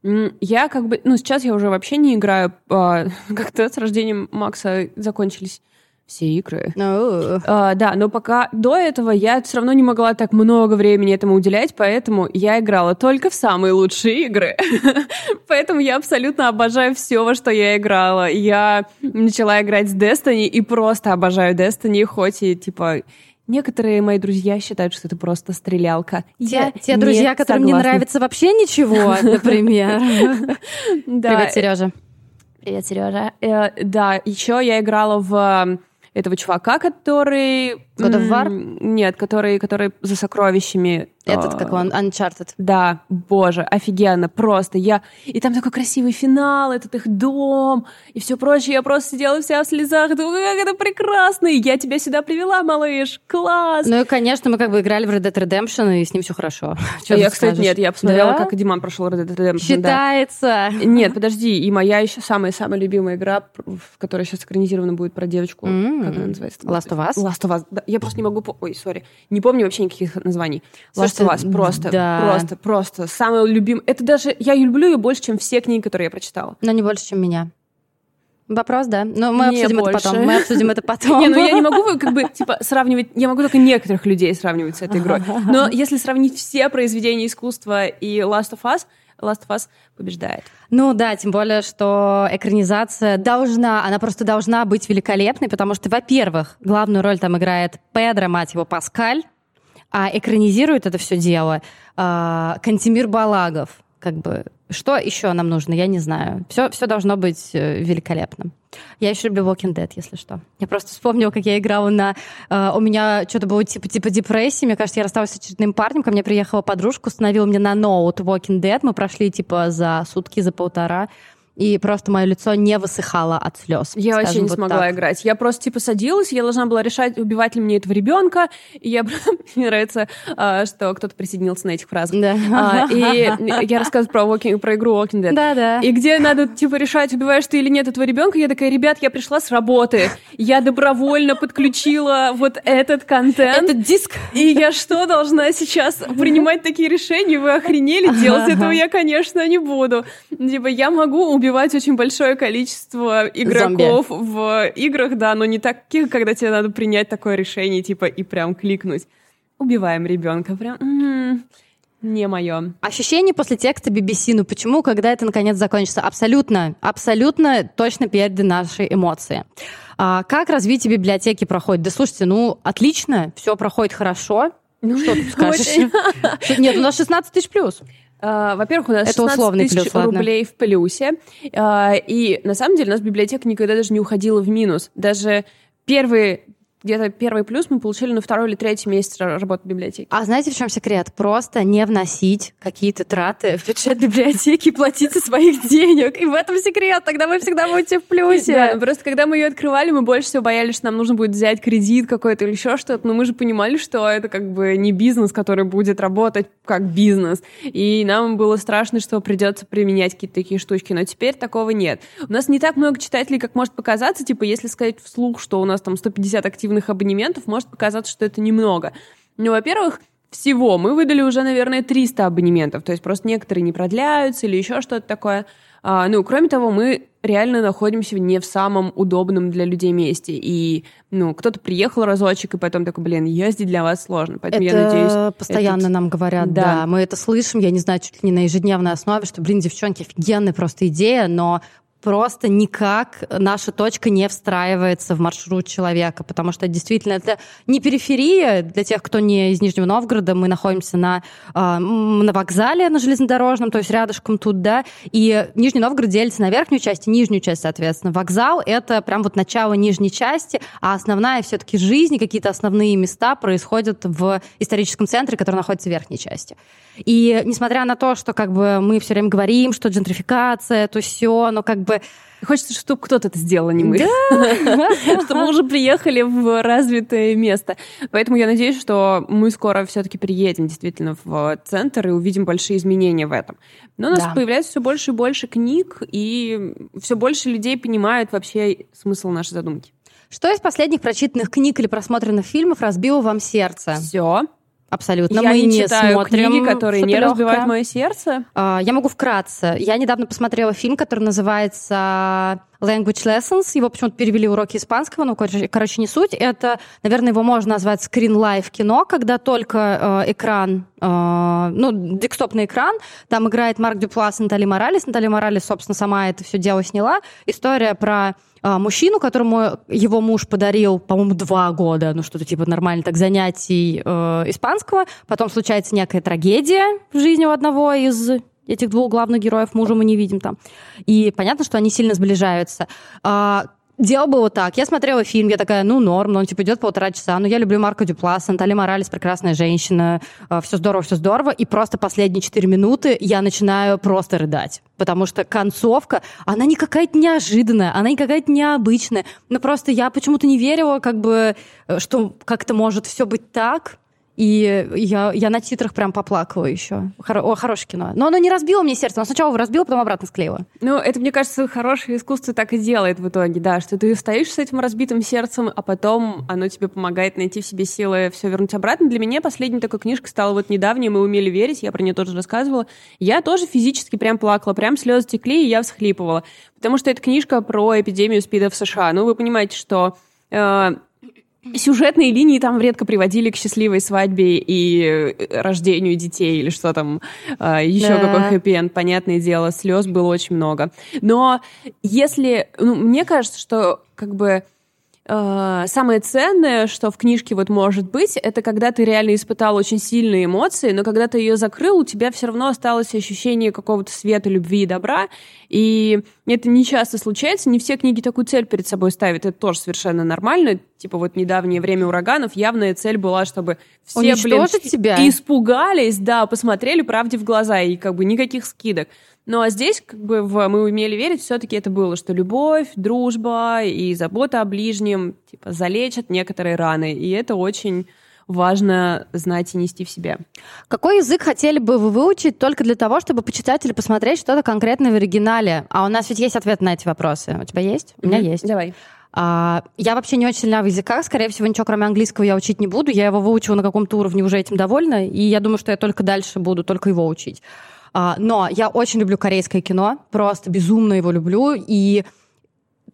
я как бы... Ну, сейчас я уже вообще не играю. А, [LAUGHS] как-то с рождением Макса закончились все игры. Oh. А, да, но пока до этого я все равно не могла так много времени этому уделять, поэтому я играла только в самые лучшие игры. [LAUGHS] поэтому я абсолютно обожаю все, во что я играла. Я начала играть с Destiny и просто обожаю Destiny, хоть и типа Некоторые мои друзья считают, что это просто стрелялка. Те, я те друзья, которым согласна. не нравится вообще ничего, [LAUGHS] например. Привет, Сережа. Привет, Сережа. Э, да, еще я играла в этого чувака, который... War? Нет, который, который за сокровищами. Этот, как он, Uncharted. Да, боже, офигенно, просто. Я... И там такой красивый финал, этот их дом, и все прочее. Я просто сидела вся в слезах, думаю, как это прекрасно, и я тебя сюда привела, малыш, класс. Ну и, конечно, мы как бы играли в Red Dead Redemption, и с ним все хорошо. [LAUGHS] Что я, кстати, нет, я посмотрела, как Диман прошел Red Dead Redemption. Считается. Нет, подожди, и моя еще самая-самая любимая игра, в которой сейчас экранизирована будет про девочку, как она называется? Last of Us? Last of Us, я просто не могу... Ой, сори. Не помню вообще никаких названий. Last of Us просто, да. просто, просто. Самый любимый... Это даже... Я люблю ее больше, чем все книги, которые я прочитала. Но не больше, чем меня. Вопрос, да. Но мы не обсудим больше. это потом. Мы обсудим это [LAUGHS] потом. Не, ну я не могу как бы типа сравнивать. Я могу только некоторых людей сравнивать с этой игрой. Но если сравнить все произведения искусства и Last of Us, Last of Us побеждает. Ну да, тем более, что экранизация должна, она просто должна быть великолепной, потому что, во-первых, главную роль там играет Педро, мать его, Паскаль, а экранизирует это все дело э, Кантимир Балагов. Как бы, что еще нам нужно, я не знаю. Все, все должно быть э, великолепным. Я еще люблю Walking Dead, если что. Я просто вспомнила, как я играла на... Э, у меня что-то было типа, типа депрессии. Мне кажется, я рассталась с очередным парнем. Ко мне приехала подружка, установила мне на ноут Walking Dead. Мы прошли типа за сутки, за полтора. И просто мое лицо не высыхало от слез. Я вообще не вот смогла так. играть. Я просто типа садилась, я должна была решать, убивать ли мне этого ребенка. И я [LAUGHS] мне нравится, а, что кто-то присоединился на этих фразах. Да. А, и я рассказываю про, walking, про игру Walking Dead. Да, да. И где надо типа решать, убиваешь ты или нет этого ребенка. Я такая, ребят, я пришла с работы, я добровольно подключила вот этот контент. Этот диск. И я что должна сейчас принимать такие решения? Вы охренели? Делать этого я, конечно, не буду. Типа я могу убивать убивать очень большое количество игроков Зомби. в играх, да, но не таких, когда тебе надо принять такое решение, типа, и прям кликнуть. Убиваем ребенка. Прям. М-м, не мое. Ощущение после текста BBC, ну почему, когда это наконец закончится? Абсолютно, абсолютно точно перед наши эмоции. А, как развитие библиотеки проходит? Да слушайте, ну отлично, все проходит хорошо. Ну, что ты [LAUGHS] скажешь? Нет, у нас 16 тысяч плюс. Uh, во-первых, у нас Это 16 тысяч плюс, рублей ладно. в плюсе. Uh, и на самом деле у нас библиотека никогда даже не уходила в минус. Даже первые где-то первый плюс мы получили на второй или третий месяц работы библиотеки. А знаете, в чем секрет? Просто не вносить какие-то траты в бюджет библиотеки и платить со своих денег. И в этом секрет. Тогда вы всегда будете в плюсе. Да, просто когда мы ее открывали, мы больше всего боялись, что нам нужно будет взять кредит какой-то или еще что-то. Но мы же понимали, что это как бы не бизнес, который будет работать как бизнес. И нам было страшно, что придется применять какие-то такие штучки. Но теперь такого нет. У нас не так много читателей, как может показаться. Типа, если сказать вслух, что у нас там 150 активных активных абонементов, может показаться, что это немного. Ну, во-первых, всего мы выдали уже, наверное, 300 абонементов, то есть просто некоторые не продляются или еще что-то такое. А, ну, кроме того, мы реально находимся не в самом удобном для людей месте. И, ну, кто-то приехал разочек, и потом такой, блин, ездить для вас сложно. Поэтому это я надеюсь... постоянно этот... нам говорят, да. да. Мы это слышим, я не знаю, чуть ли не на ежедневной основе, что, блин, девчонки, офигенная просто идея, но просто никак наша точка не встраивается в маршрут человека, потому что действительно это не периферия для тех, кто не из Нижнего Новгорода. Мы находимся на, э, на вокзале, на железнодорожном, то есть рядышком тут, да, и Нижний Новгород делится на верхнюю часть и нижнюю часть, соответственно. Вокзал — это прям вот начало нижней части, а основная все-таки жизнь, какие-то основные места происходят в историческом центре, который находится в верхней части. И несмотря на то, что как бы мы все время говорим, что джентрификация, то все, но как бы Хочется, чтобы кто-то это сделал, а не мы. [LAUGHS] Чтобы мы уже приехали в развитое место. Поэтому я надеюсь, что мы скоро все-таки приедем действительно в центр и увидим большие изменения в этом. Но у нас появляется все больше и больше книг, и все больше людей понимают вообще смысл нашей задумки. Что из последних прочитанных книг или просмотренных фильмов разбило вам сердце? Все. Абсолютно. Я Мы не, читаю смотрим книги, которые не разбивают мое сердце. А, я могу вкратце. Я недавно посмотрела фильм, который называется Language Lessons. Его почему-то перевели уроки испанского, но, короче, не суть. Это, наверное, его можно назвать screen live кино, когда только э, экран, э, ну, декстопный экран, там играет Марк Дюплас и Натали Моралес. Натали Моралес, собственно, сама это все дело сняла. История про а, мужчину, которому его муж подарил, по-моему, два года, ну что-то типа нормально так занятий э, испанского. Потом случается некая трагедия в жизни у одного из этих двух главных героев мужа мы не видим там. И понятно, что они сильно сближаются. А, Дело было так. Я смотрела фильм, я такая, ну, норм, но он типа идет полтора часа. Ну, я люблю Марка Дюпласа, Наталья Моралес, прекрасная женщина. А, все здорово, все здорово. И просто последние четыре минуты я начинаю просто рыдать. Потому что концовка, она не какая-то неожиданная, она не какая-то необычная. Но просто я почему-то не верила, как бы, э, что как-то может все быть так. И я, я на титрах прям поплакала еще. Хоро, о, хорошее кино. Но оно не разбило мне сердце. Оно сначала его разбило, потом обратно склеило. Ну, это, мне кажется, хорошее искусство так и делает в итоге, да, что ты стоишь с этим разбитым сердцем, а потом оно тебе помогает найти в себе силы все вернуть обратно. Для меня последняя такая книжка стала вот недавняя, мы умели верить, я про нее тоже рассказывала. Я тоже физически прям плакала, прям слезы текли, и я всхлипывала. Потому что это книжка про эпидемию СПИДа в США. Ну, вы понимаете, что э, сюжетные линии там редко приводили к счастливой свадьбе и э, рождению детей или что там, а, еще да. какой хэппи-энд, понятное дело, слез было очень много. Но если, ну, мне кажется, что как бы э, самое ценное, что в книжке вот может быть, это когда ты реально испытал очень сильные эмоции, но когда ты ее закрыл, у тебя все равно осталось ощущение какого-то света, любви и добра. И это не часто случается, не все книги такую цель перед собой ставят, это тоже совершенно нормально. Типа вот недавнее время ураганов, явная цель была, чтобы все, Уничтожить блин, тебя? испугались, да, посмотрели правде в глаза и как бы никаких скидок. Ну а здесь, как бы, в «Мы умели верить» все-таки это было, что любовь, дружба и забота о ближнем, типа, залечат некоторые раны. И это очень важно знать и нести в себе. Какой язык хотели бы вы выучить только для того, чтобы почитать или посмотреть что-то конкретное в оригинале? А у нас ведь есть ответ на эти вопросы. У тебя есть? У меня есть. Давай. А, я вообще не очень сильна в языках, скорее всего, ничего кроме английского я учить не буду. Я его выучила на каком-то уровне, уже этим довольна, и я думаю, что я только дальше буду только его учить. А, но я очень люблю корейское кино, просто безумно его люблю, и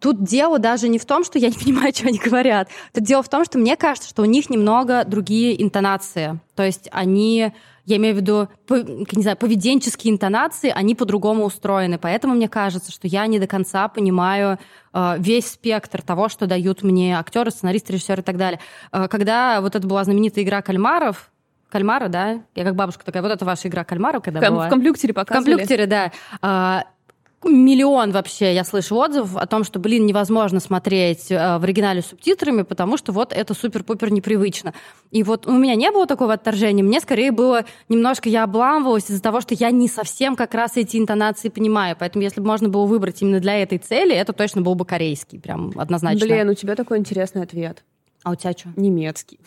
Тут дело даже не в том, что я не [LAUGHS] понимаю, что они говорят. Тут дело в том, что мне кажется, что у них немного другие интонации. То есть они, я имею в виду, не знаю, поведенческие интонации, они по-другому устроены. Поэтому мне кажется, что я не до конца понимаю э, весь спектр того, что дают мне актеры, сценаристы, режиссеры и так далее. Э, когда вот это была знаменитая игра кальмаров, кальмара, да? Я как бабушка такая, вот это ваша игра кальмаров, когда в, была. В компьютере показывали. В компьютере, да. Миллион вообще я слышу отзывов о том, что, блин, невозможно смотреть э, в оригинале с субтитрами, потому что вот это супер-пупер непривычно. И вот у меня не было такого отторжения, мне скорее было немножко, я обламывалась из-за того, что я не совсем как раз эти интонации понимаю. Поэтому если бы можно было выбрать именно для этой цели, это точно был бы корейский, прям однозначно. Блин, у тебя такой интересный ответ. А у тебя что? Немецкий.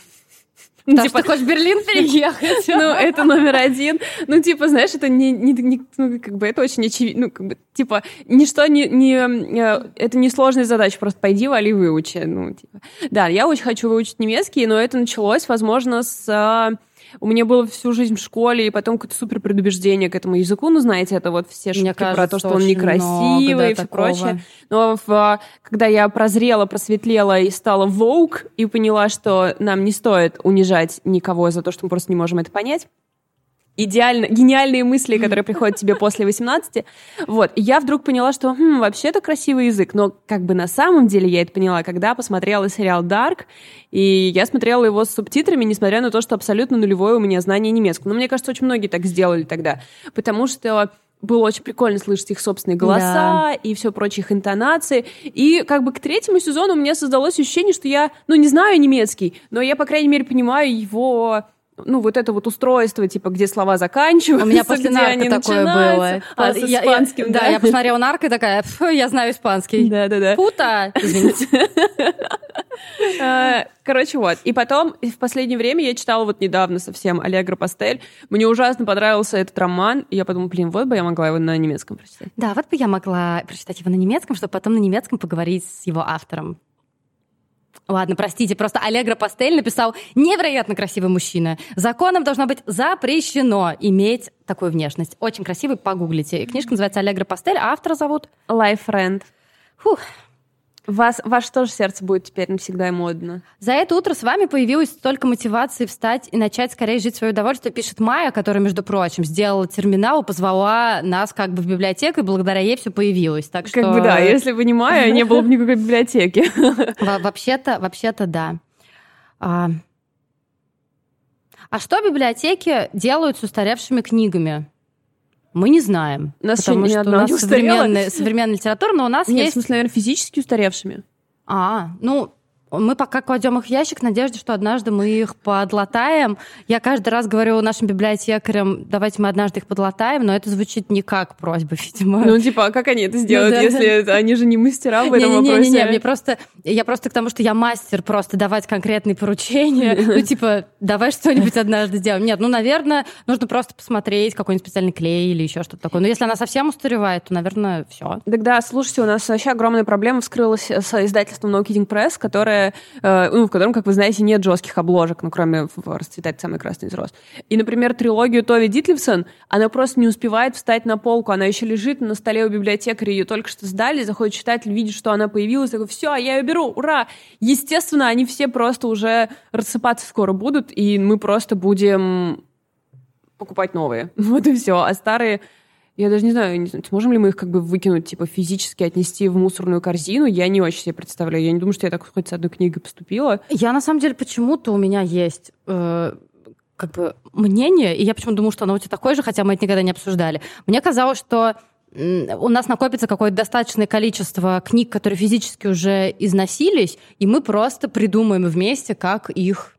Потому типа, что хочешь в Берлин [LAUGHS] переехать. Ну, это номер один. Ну, типа, знаешь, это не, не, не ну, как бы, это очень очевидно. Ну, как бы, типа, ничто не, не, э, это не сложная задача, просто пойди, вали, выучи. Ну, типа. Да, я очень хочу выучить немецкий, но это началось, возможно, с у меня было всю жизнь в школе, и потом какое-то супер предубеждение к этому языку. Ну, знаете, это вот все шутки кажется, про то, что он некрасивый много, да, и все такого. прочее. Но в, когда я прозрела, просветлела и стала Vogue, и поняла, что нам не стоит унижать никого за то, что мы просто не можем это понять, идеально, гениальные мысли, [LAUGHS] которые приходят тебе после 18. Вот. И я вдруг поняла, что хм, вообще это красивый язык. Но как бы на самом деле я это поняла, когда посмотрела сериал Dark, и я смотрела его с субтитрами, несмотря на то, что абсолютно нулевое у меня знание немецкого. Но мне кажется, очень многие так сделали тогда. Потому что было очень прикольно слышать их собственные голоса да. и все прочие их интонации. И как бы к третьему сезону у меня создалось ощущение, что я, ну, не знаю немецкий, но я, по крайней мере, понимаю его ну, вот это вот устройство, типа, где слова заканчиваются, У меня [LAUGHS] после они такое было. А, с испанским, я, да. Да, я посмотрела нарко и такая, я знаю испанский. Да-да-да. Пута, извините. [LAUGHS] А, короче, вот. И потом, в последнее время я читала вот недавно совсем Аллегро Пастель. Мне ужасно понравился этот роман. И я подумала, блин, вот бы я могла его на немецком прочитать. Да, вот бы я могла прочитать его на немецком, чтобы потом на немецком поговорить с его автором. Ладно, простите, просто Аллегро Пастель написал «Невероятно красивый мужчина. Законом должно быть запрещено иметь такую внешность». Очень красивый, погуглите. Книжка называется «Аллегро Пастель», а автора зовут? Friend. Фух, вас, ваше тоже сердце будет теперь навсегда и модно. За это утро с вами появилось столько мотивации встать и начать скорее жить свое удовольствие, пишет Майя, которая, между прочим, сделала терминал, позвала нас как бы в библиотеку, и благодаря ей все появилось. Так что... Как бы да, если бы не Майя, не было бы никакой библиотеки. [LAUGHS] Вообще-то, вообще-то да. А, а что библиотеки делают с устаревшими книгами? Мы не знаем. У нас потому что у нас современная, современная литература, но у нас Нет, есть... в смысле, наверное, физически устаревшими. А, ну, мы пока кладем их в ящик в надежде, что однажды мы их подлатаем. Я каждый раз говорю нашим библиотекарям, давайте мы однажды их подлатаем, но это звучит не как просьба, [LAUGHS] видимо. Ну, типа, а как они это сделают, ну, да, если да. они же не мастера в этом не, не, вопросе? Не-не-не, мне просто... Я просто к тому, что я мастер просто давать конкретные поручения. [LAUGHS] Ну, типа, давай что-нибудь однажды сделаем. Нет, ну, наверное, нужно просто посмотреть какой-нибудь специальный клей или еще что-то такое. Но если она совсем устаревает, то, наверное, все. Тогда, слушайте, у нас вообще огромная проблема вскрылась с издательством No Kidding Press, которое которое, э, ну, в котором, как вы знаете, нет жестких обложек, ну, кроме «Расцветать самый красный из роз». И, например, трилогию Тови Дитлевсон, она просто не успевает встать на полку, она еще лежит на столе у библиотекаря, ее только что сдали, заходит читатель, видит, что она появилась, такой, все, я ее беру, ура! Естественно, они все просто уже рассыпаться скоро будут, и мы просто будем покупать новые. [LAUGHS] Вот и все. А старые я даже не знаю, не сможем ли мы их как бы выкинуть, типа физически отнести в мусорную корзину. Я не очень себе представляю. Я не думаю, что я так хоть с одной книгой поступила. Я на самом деле почему-то у меня есть э, как бы мнение, и я почему-то думаю, что оно у тебя такое же, хотя мы это никогда не обсуждали. Мне казалось, что у нас накопится какое-то достаточное количество книг, которые физически уже износились, и мы просто придумаем вместе, как их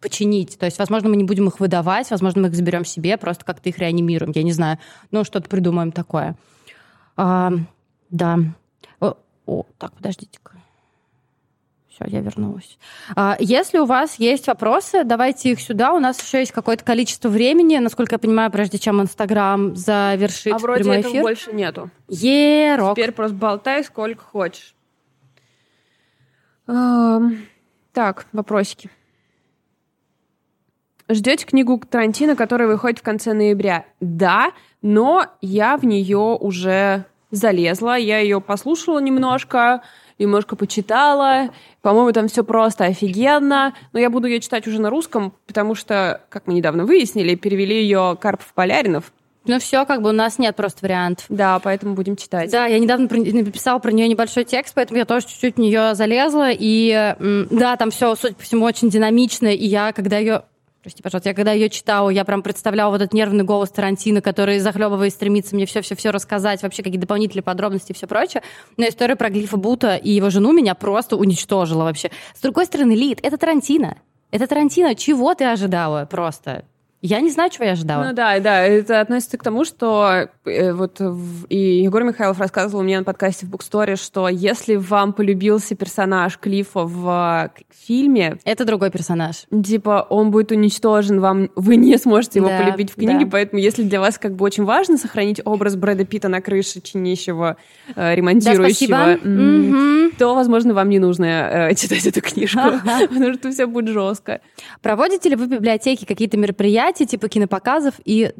починить. То есть, возможно, мы не будем их выдавать, возможно, мы их заберем себе, просто как-то их реанимируем, я не знаю. Ну, что-то придумаем такое. А, да. О, о, так, подождите-ка. Все, я вернулась. А, если у вас есть вопросы, давайте их сюда. У нас еще есть какое-то количество времени, насколько я понимаю, прежде чем Инстаграм завершит а вроде прямой этого эфир. больше нету. Е-рок. Теперь просто болтай сколько хочешь. Так, вопросики. Ждете книгу Тарантино, которая выходит в конце ноября? Да, но я в нее уже залезла, я ее послушала немножко, немножко почитала. По-моему, там все просто офигенно. Но я буду ее читать уже на русском, потому что, как мы недавно выяснили, перевели ее Карпов Поляринов. Ну все, как бы у нас нет просто вариантов. Да, поэтому будем читать. Да, я недавно написала про нее небольшой текст, поэтому я тоже чуть-чуть в нее залезла. И да, там все, судя по всему, очень динамично. И я, когда ее Прости, пожалуйста, я когда ее читала, я прям представляла вот этот нервный голос Тарантино, который, захлебываясь, стремится мне все-все-все рассказать, вообще какие дополнительные подробности и все прочее. Но история про Глифа Бута и его жену меня просто уничтожила вообще. С другой стороны, Лид, это Тарантино. Это Тарантино. Чего ты ожидала просто? Я не знаю, чего я ожидала. Ну да, да, это относится к тому, что э, вот в, и Егор Михайлов рассказывал мне на подкасте в Буксторе, что если вам полюбился персонаж Клифа в фильме... Это другой персонаж. Типа он будет уничтожен, вам вы не сможете его да, полюбить в книге, да. поэтому если для вас как бы очень важно сохранить образ Брэда Питта на крыше чинящего, э, ремонтирующего, да, м- то, возможно, вам не нужно э, [LAUGHS] читать эту книжку, [LAUGHS] потому что все будет жестко. Проводите ли вы в библиотеке какие-то мероприятия, мероприятий, типа кинопоказов, и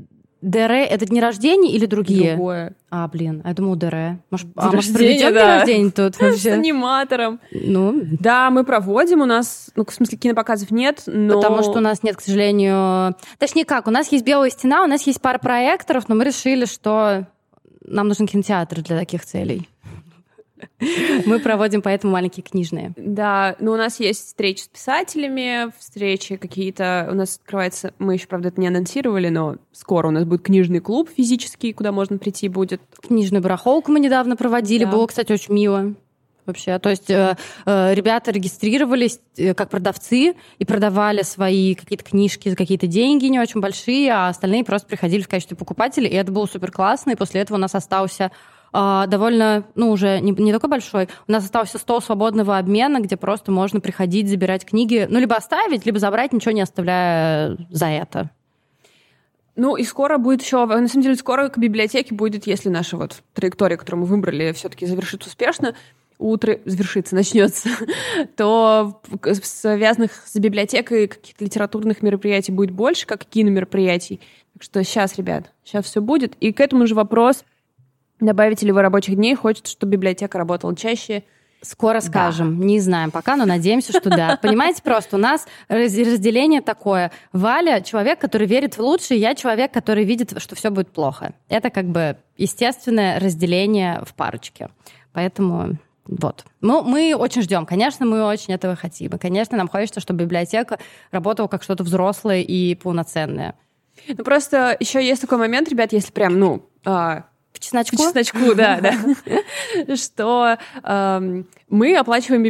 ДР это дни рождения или другие? Другое. А, блин, я думала ДР. Может, а, может проведем да. день рождения тут [LAUGHS] вообще? С аниматором. Ну. Да, мы проводим, у нас, ну, в смысле, кинопоказов нет, но... Потому что у нас нет, к сожалению... Точнее как, у нас есть белая стена, у нас есть пара проекторов, но мы решили, что нам нужен кинотеатр для таких целей. [LAUGHS] Мы проводим поэтому маленькие книжные. Да, но у нас есть встречи с писателями, встречи какие-то... У нас открывается... Мы еще, правда, это не анонсировали, но скоро у нас будет книжный клуб физический, куда можно прийти будет. Книжную барахолку мы недавно проводили. Да. Было, кстати, очень мило вообще. То есть э, э, ребята регистрировались э, как продавцы и продавали свои какие-то книжки за какие-то деньги не очень большие, а остальные просто приходили в качестве покупателей, и это было супер классно. И после этого у нас остался а, довольно, ну, уже не, не такой большой. У нас остался стол свободного обмена, где просто можно приходить, забирать книги, ну, либо оставить, либо забрать, ничего не оставляя за это. Ну и скоро будет еще, на самом деле, скоро к библиотеке будет, если наша вот траектория, которую мы выбрали, все-таки завершится успешно, утро завершится, начнется, [LAUGHS] то связанных с библиотекой каких-то литературных мероприятий будет больше, как киномероприятий. Так что сейчас, ребят, сейчас все будет. И к этому же вопрос, Добавите ли вы рабочих дней? Хочется, чтобы библиотека работала чаще? Скоро скажем. Да. Не знаем пока, но надеемся, что да. Понимаете, просто у нас разделение такое. Валя — человек, который верит в лучшее, я человек, который видит, что все будет плохо. Это как бы естественное разделение в парочке. Поэтому вот. Ну, мы очень ждем. Конечно, мы очень этого хотим. И, конечно, нам хочется, чтобы библиотека работала как что-то взрослое и полноценное. Ну, просто еще есть такой момент, ребят, если прям, ну, а, чесночку? По чесночку, да, [LAUGHS] да. Что эм, мы оплачиваем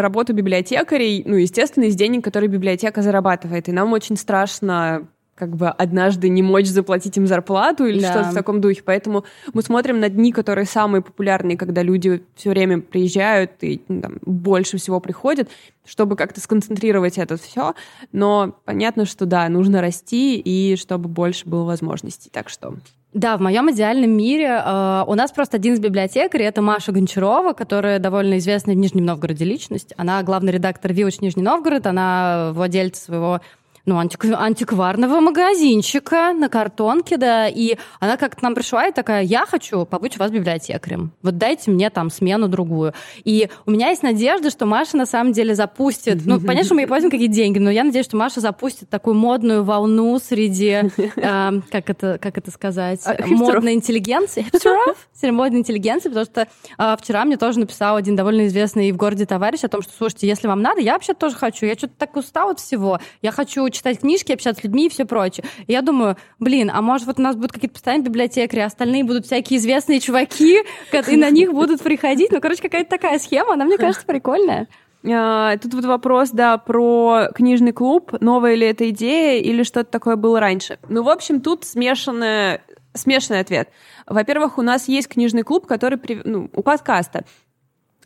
работу библиотекарей, ну, естественно, из денег, которые библиотека зарабатывает. И нам очень страшно как бы однажды не мочь заплатить им зарплату или да. что-то в таком духе. Поэтому мы смотрим на дни, которые самые популярные, когда люди все время приезжают и ну, там, больше всего приходят, чтобы как-то сконцентрировать это все. Но понятно, что да, нужно расти и чтобы больше было возможностей. Так что да, в моем идеальном мире э, у нас просто один из библиотекарей, это Маша Гончарова, которая довольно известная в Нижнем Новгороде личность. Она главный редактор Вилоч Нижний Новгород, она владельца своего ну, антик, антикварного магазинчика на картонке, да, и она как-то нам пришла и такая, я хочу побыть у вас библиотекарем, вот дайте мне там смену другую. И у меня есть надежда, что Маша на самом деле запустит, ну, [LAUGHS] понятно, что мы ей платим какие-то деньги, но я надеюсь, что Маша запустит такую модную волну среди, [LAUGHS] э, как, это, как это сказать, а, модной интеллигенции, [LAUGHS] среди модной интеллигенции, потому что э, вчера мне тоже написал один довольно известный в городе товарищ о том, что, слушайте, если вам надо, я вообще тоже хочу, я что-то так устала от всего, я хочу читать книжки, общаться с людьми и все прочее. И я думаю, блин, а может вот у нас будут какие-то постоянные библиотекари, а остальные будут всякие известные чуваки, и на них будут приходить. Ну, короче, какая-то такая схема, она, мне кажется, прикольная. А, тут вот вопрос, да, про книжный клуб. Новая ли это идея или что-то такое было раньше? Ну, в общем, тут смешанная, смешанный ответ. Во-первых, у нас есть книжный клуб, который ну, у подкаста.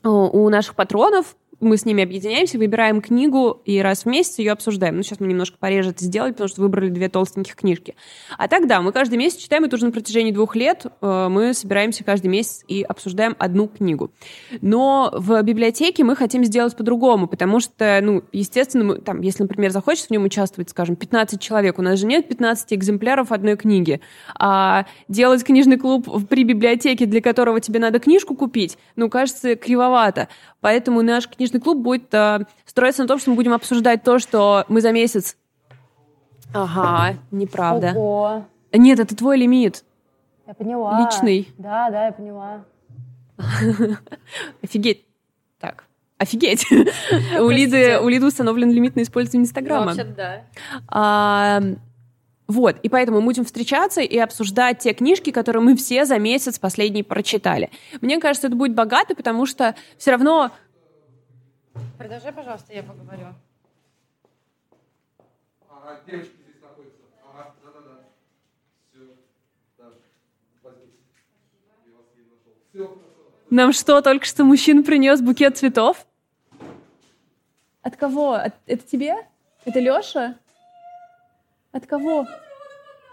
У наших патронов мы с ними объединяемся, выбираем книгу и раз в месяц ее обсуждаем. Ну, сейчас мы немножко пореже это сделали, потому что выбрали две толстеньких книжки. А так, да, мы каждый месяц читаем, это уже на протяжении двух лет э, мы собираемся каждый месяц и обсуждаем одну книгу. Но в библиотеке мы хотим сделать по-другому, потому что, ну, естественно, мы, там, если, например, захочется в нем участвовать, скажем, 15 человек, у нас же нет 15 экземпляров одной книги, а делать книжный клуб при библиотеке, для которого тебе надо книжку купить, ну, кажется, кривовато. Поэтому наш книжный клуб будет э, строиться на том, что мы будем обсуждать то, что мы за месяц... Ага, неправда. Ого. Нет, это твой лимит. Я поняла. Личный. Да, да, я поняла. [LAUGHS] Офигеть. Так, офигеть. [LAUGHS] у, Лиды, у Лиды установлен лимит на использование Инстаграма. Вообще, да. А, вот, и поэтому мы будем встречаться и обсуждать те книжки, которые мы все за месяц последний прочитали. Мне кажется, это будет богато, потому что все равно... Продолжай, пожалуйста, я поговорю. Ага, девочки здесь находятся. Ага, да-да-да. Все, да, возьмите. Я вас не нашел. Все, Нам что, только что мужчина принес букет цветов? От кого? От, это тебе? Это Лёша? От кого?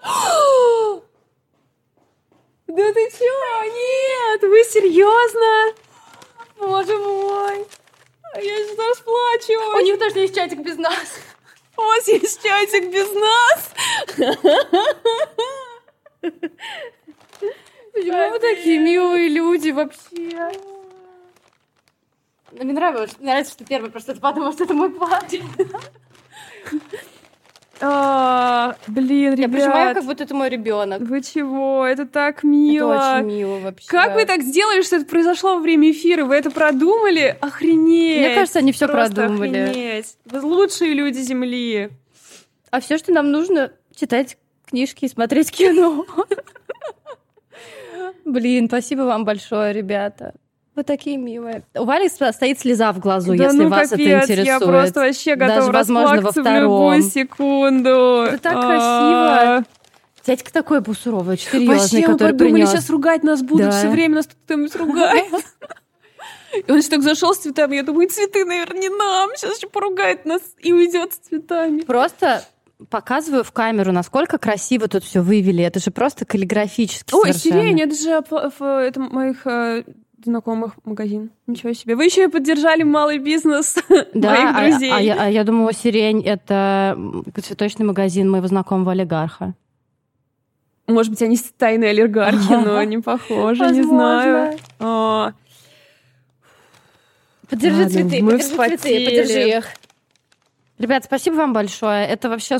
[GASPS] Да ты чё? Нет, вы серьезно? Боже мой. Я сейчас плачу. У них даже есть чатик без нас. У вас есть чатик без нас? [LAUGHS] Почему вы такие милые люди вообще? Мне нравится, мне нравится, что первый просто подумал, что это мой парень. [LAUGHS] А, блин, Я ребят. прижимаю, как будто это мой ребенок. Вы чего? Это так мило. Это очень мило вообще. Как вы так сделали, что это произошло во время эфира? Вы это продумали? Охренеть! Мне кажется, они все Просто продумали. Охренеть. Вы лучшие люди Земли. А все, что нам нужно, читать книжки и смотреть кино. [LAUGHS] Блин, спасибо вам большое, ребята. Вы такие милые. У Вали стоит слеза в глазу, да если ну вас капец, это интересует. я просто вообще готова Даже, возможно, во расплакаться в втором. любую секунду. Это так А, красиво. Дядька такой был суровый, серьезный, Вообще, мы который подумали, принес. сейчас ругать нас будут, Да. все время нас кто-нибудь ругает. [LAUGHS] И он еще так зашел с цветами, я думаю, цветы, наверное, не нам, сейчас еще поругает нас и уйдет с цветами. Просто показываю в камеру, насколько красиво тут все вывели. Это же просто каллиграфически Ой, совершенно. сирень, это же это моих э, знакомых магазин. Ничего себе. Вы еще и поддержали малый бизнес [LAUGHS] Да, моих а- друзей. А, я, а я думала, сирень это цветочный магазин моего знакомого олигарха. Может быть, они тайные олигархи, но не похожи, не знаю. А, Подержи Ладно, цветы, подержи цветы, подержи их. Ребят, спасибо вам большое. Это вообще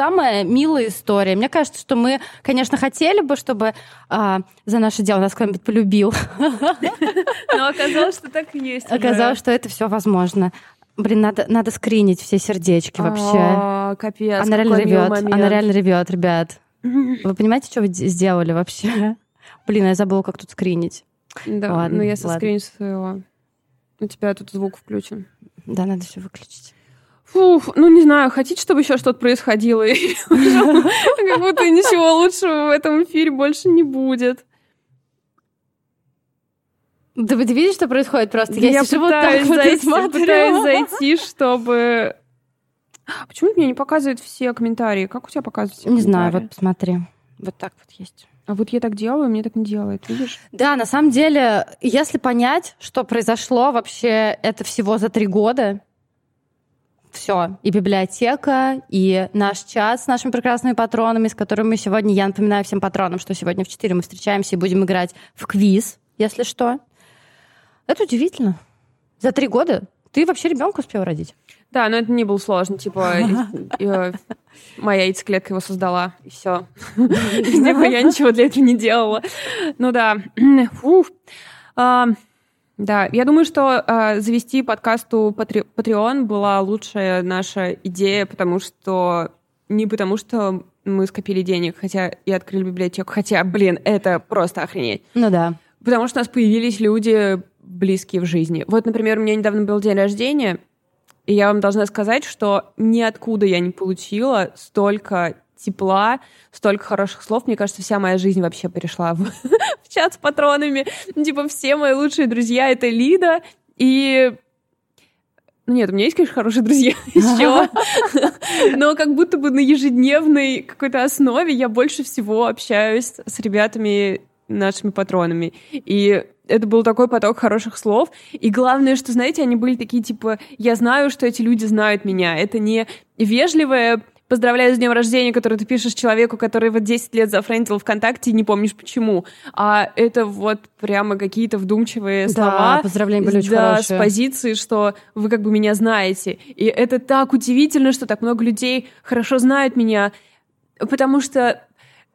самая милая история. Мне кажется, что мы, конечно, хотели бы, чтобы а, за наше дело нас кто-нибудь полюбил. [LAUGHS] Но оказалось, что так и есть. Оказалось, что это все возможно. Блин, надо, надо скринить все сердечки вообще. Капец, Она реально ревет. Она реально ревет, ребят. [LAUGHS] Вы понимаете, что вы сделали вообще? Блин, я забыла, как тут скринить. Да, Ладно, ну я соскриню своего. У тебя тут звук включен. Да, надо все выключить. Фух, ну не знаю, хотите, чтобы еще что-то происходило? [LAUGHS] Как будто ничего лучшего в этом эфире больше не будет. Да вы видите, что происходит просто? Я Я, сижу вот так пытаюсь вот и зайти, пытаюсь зайти, чтобы... А Почему мне не показывают все комментарии? Как у тебя показывают все Не знаю, вот посмотри. Вот так вот есть. А вот я так делаю, мне так не делает, видишь? Да, на самом деле, если понять, что произошло вообще это всего за три года, все, и библиотека, и наш чат с нашими прекрасными патронами, с которыми мы сегодня, я напоминаю всем патронам, что сегодня в 4 мы встречаемся и будем играть в квиз, если что. Это удивительно. За три года ты вообще ребенка успел родить? Да, но это не было сложно. Типа, [LAUGHS] и, моя яйцеклетка его создала, и все. [LAUGHS] Типа, я ничего для этого не делала. Ну да. [CLEARS THROAT] Фух. Да, я думаю, что а, завести подкасту Patreon была лучшая наша идея, потому что не потому, что мы скопили денег, хотя и открыли библиотеку, хотя, блин, это просто охренеть. Ну да. Потому что у нас появились люди близкие в жизни. Вот, например, у меня недавно был день рождения, и я вам должна сказать, что ниоткуда я не получила столько тепла, столько хороших слов. Мне кажется, вся моя жизнь вообще перешла в, [LAUGHS] в чат с патронами. Типа все мои лучшие друзья — это Лида. И ну нет, у меня есть, конечно, хорошие друзья [LAUGHS] еще, [LAUGHS] но как будто бы на ежедневной какой-то основе я больше всего общаюсь с ребятами, нашими патронами. И это был такой поток хороших слов. И главное, что, знаете, они были такие, типа, я знаю, что эти люди знают меня. Это не вежливое поздравляю с днем рождения, который ты пишешь человеку, который вот 10 лет зафрендил ВКонтакте и не помнишь почему. А это вот прямо какие-то вдумчивые да, слова. поздравления были очень да, хорошие. с позиции, что вы как бы меня знаете. И это так удивительно, что так много людей хорошо знают меня, потому что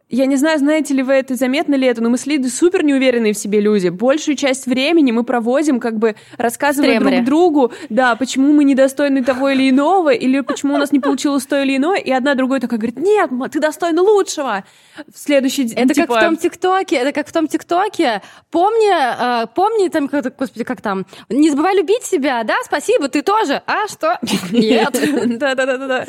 я не знаю, знаете ли вы это, заметно ли это, но мы с Лидой супер неуверенные в себе люди. Большую часть времени мы проводим, как бы рассказывая друг другу, да, почему мы недостойны того или иного, или почему у нас не получилось то или иное, и одна другой такая говорит, нет, ты достойна лучшего. В следующий день, Это типа... как в том ТикТоке, это как в том ТикТоке. Помни, э, помни там, как, господи, как там, не забывай любить себя, да, спасибо, ты тоже. А что? Нет. [LAUGHS] Да-да-да-да.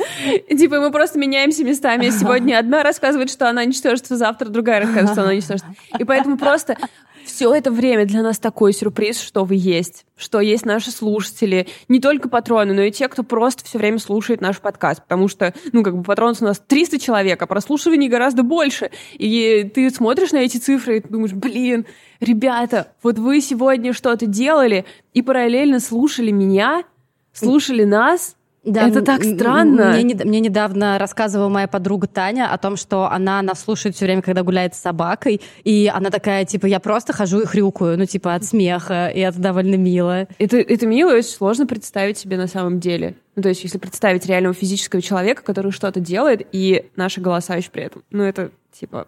Типа мы просто меняемся местами. Сегодня одна рассказывает, что она ничтожество, завтра другая рассказывает, что она ничтожество. И поэтому просто все это время для нас такой сюрприз, что вы есть, что есть наши слушатели, не только патроны, но и те, кто просто все время слушает наш подкаст, потому что, ну, как бы патронов у нас 300 человек, а прослушиваний гораздо больше. И ты смотришь на эти цифры и думаешь, блин, ребята, вот вы сегодня что-то делали и параллельно слушали меня, слушали нас, да, это так странно. Мне, мне недавно рассказывала моя подруга Таня о том, что она нас слушает все время, когда гуляет с собакой, и она такая, типа, я просто хожу и хрюкаю, ну, типа, от смеха, и это довольно мило. Это, это мило очень сложно представить себе на самом деле. Ну, то есть, если представить реального физического человека, который что-то делает, и наши голоса еще при этом. Ну, это, типа,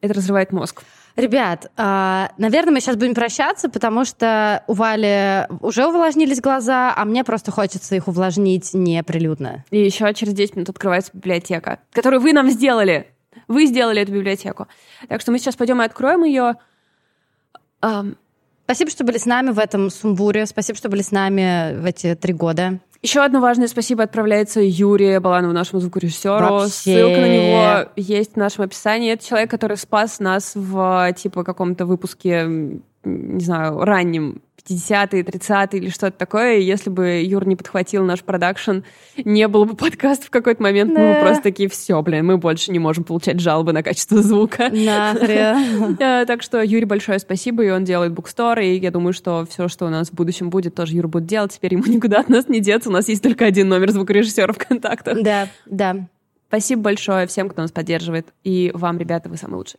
это разрывает мозг. Ребят, а, наверное, мы сейчас будем прощаться, потому что у Вали уже увлажнились глаза, а мне просто хочется их увлажнить неприлюдно. И еще через 10 минут открывается библиотека, которую вы нам сделали. Вы сделали эту библиотеку. Так что мы сейчас пойдем и откроем ее. Спасибо, что были с нами в этом сумбуре. Спасибо, что были с нами в эти три года. Еще одно важное спасибо отправляется Юрию Баланову, нашему звукорежиссеру. Вообще. Ссылка на него есть в нашем описании. Это человек, который спас нас в типа каком-то выпуске, не знаю, раннем 50-е, 30-е или что-то такое. И если бы Юр не подхватил наш продакшн, не было бы подкаста в какой-то момент. Да. Мы бы просто такие, все, блин, мы больше не можем получать жалобы на качество звука. Нахрен. [LAUGHS] Так что Юре большое спасибо, и он делает букстор, и я думаю, что все, что у нас в будущем будет, тоже Юра будет делать. Теперь ему [LAUGHS] никуда от нас не деться. У нас есть только один номер звукорежиссера в контактах. Да, да. Спасибо большое всем, кто нас поддерживает. И вам, ребята, вы самые лучшие.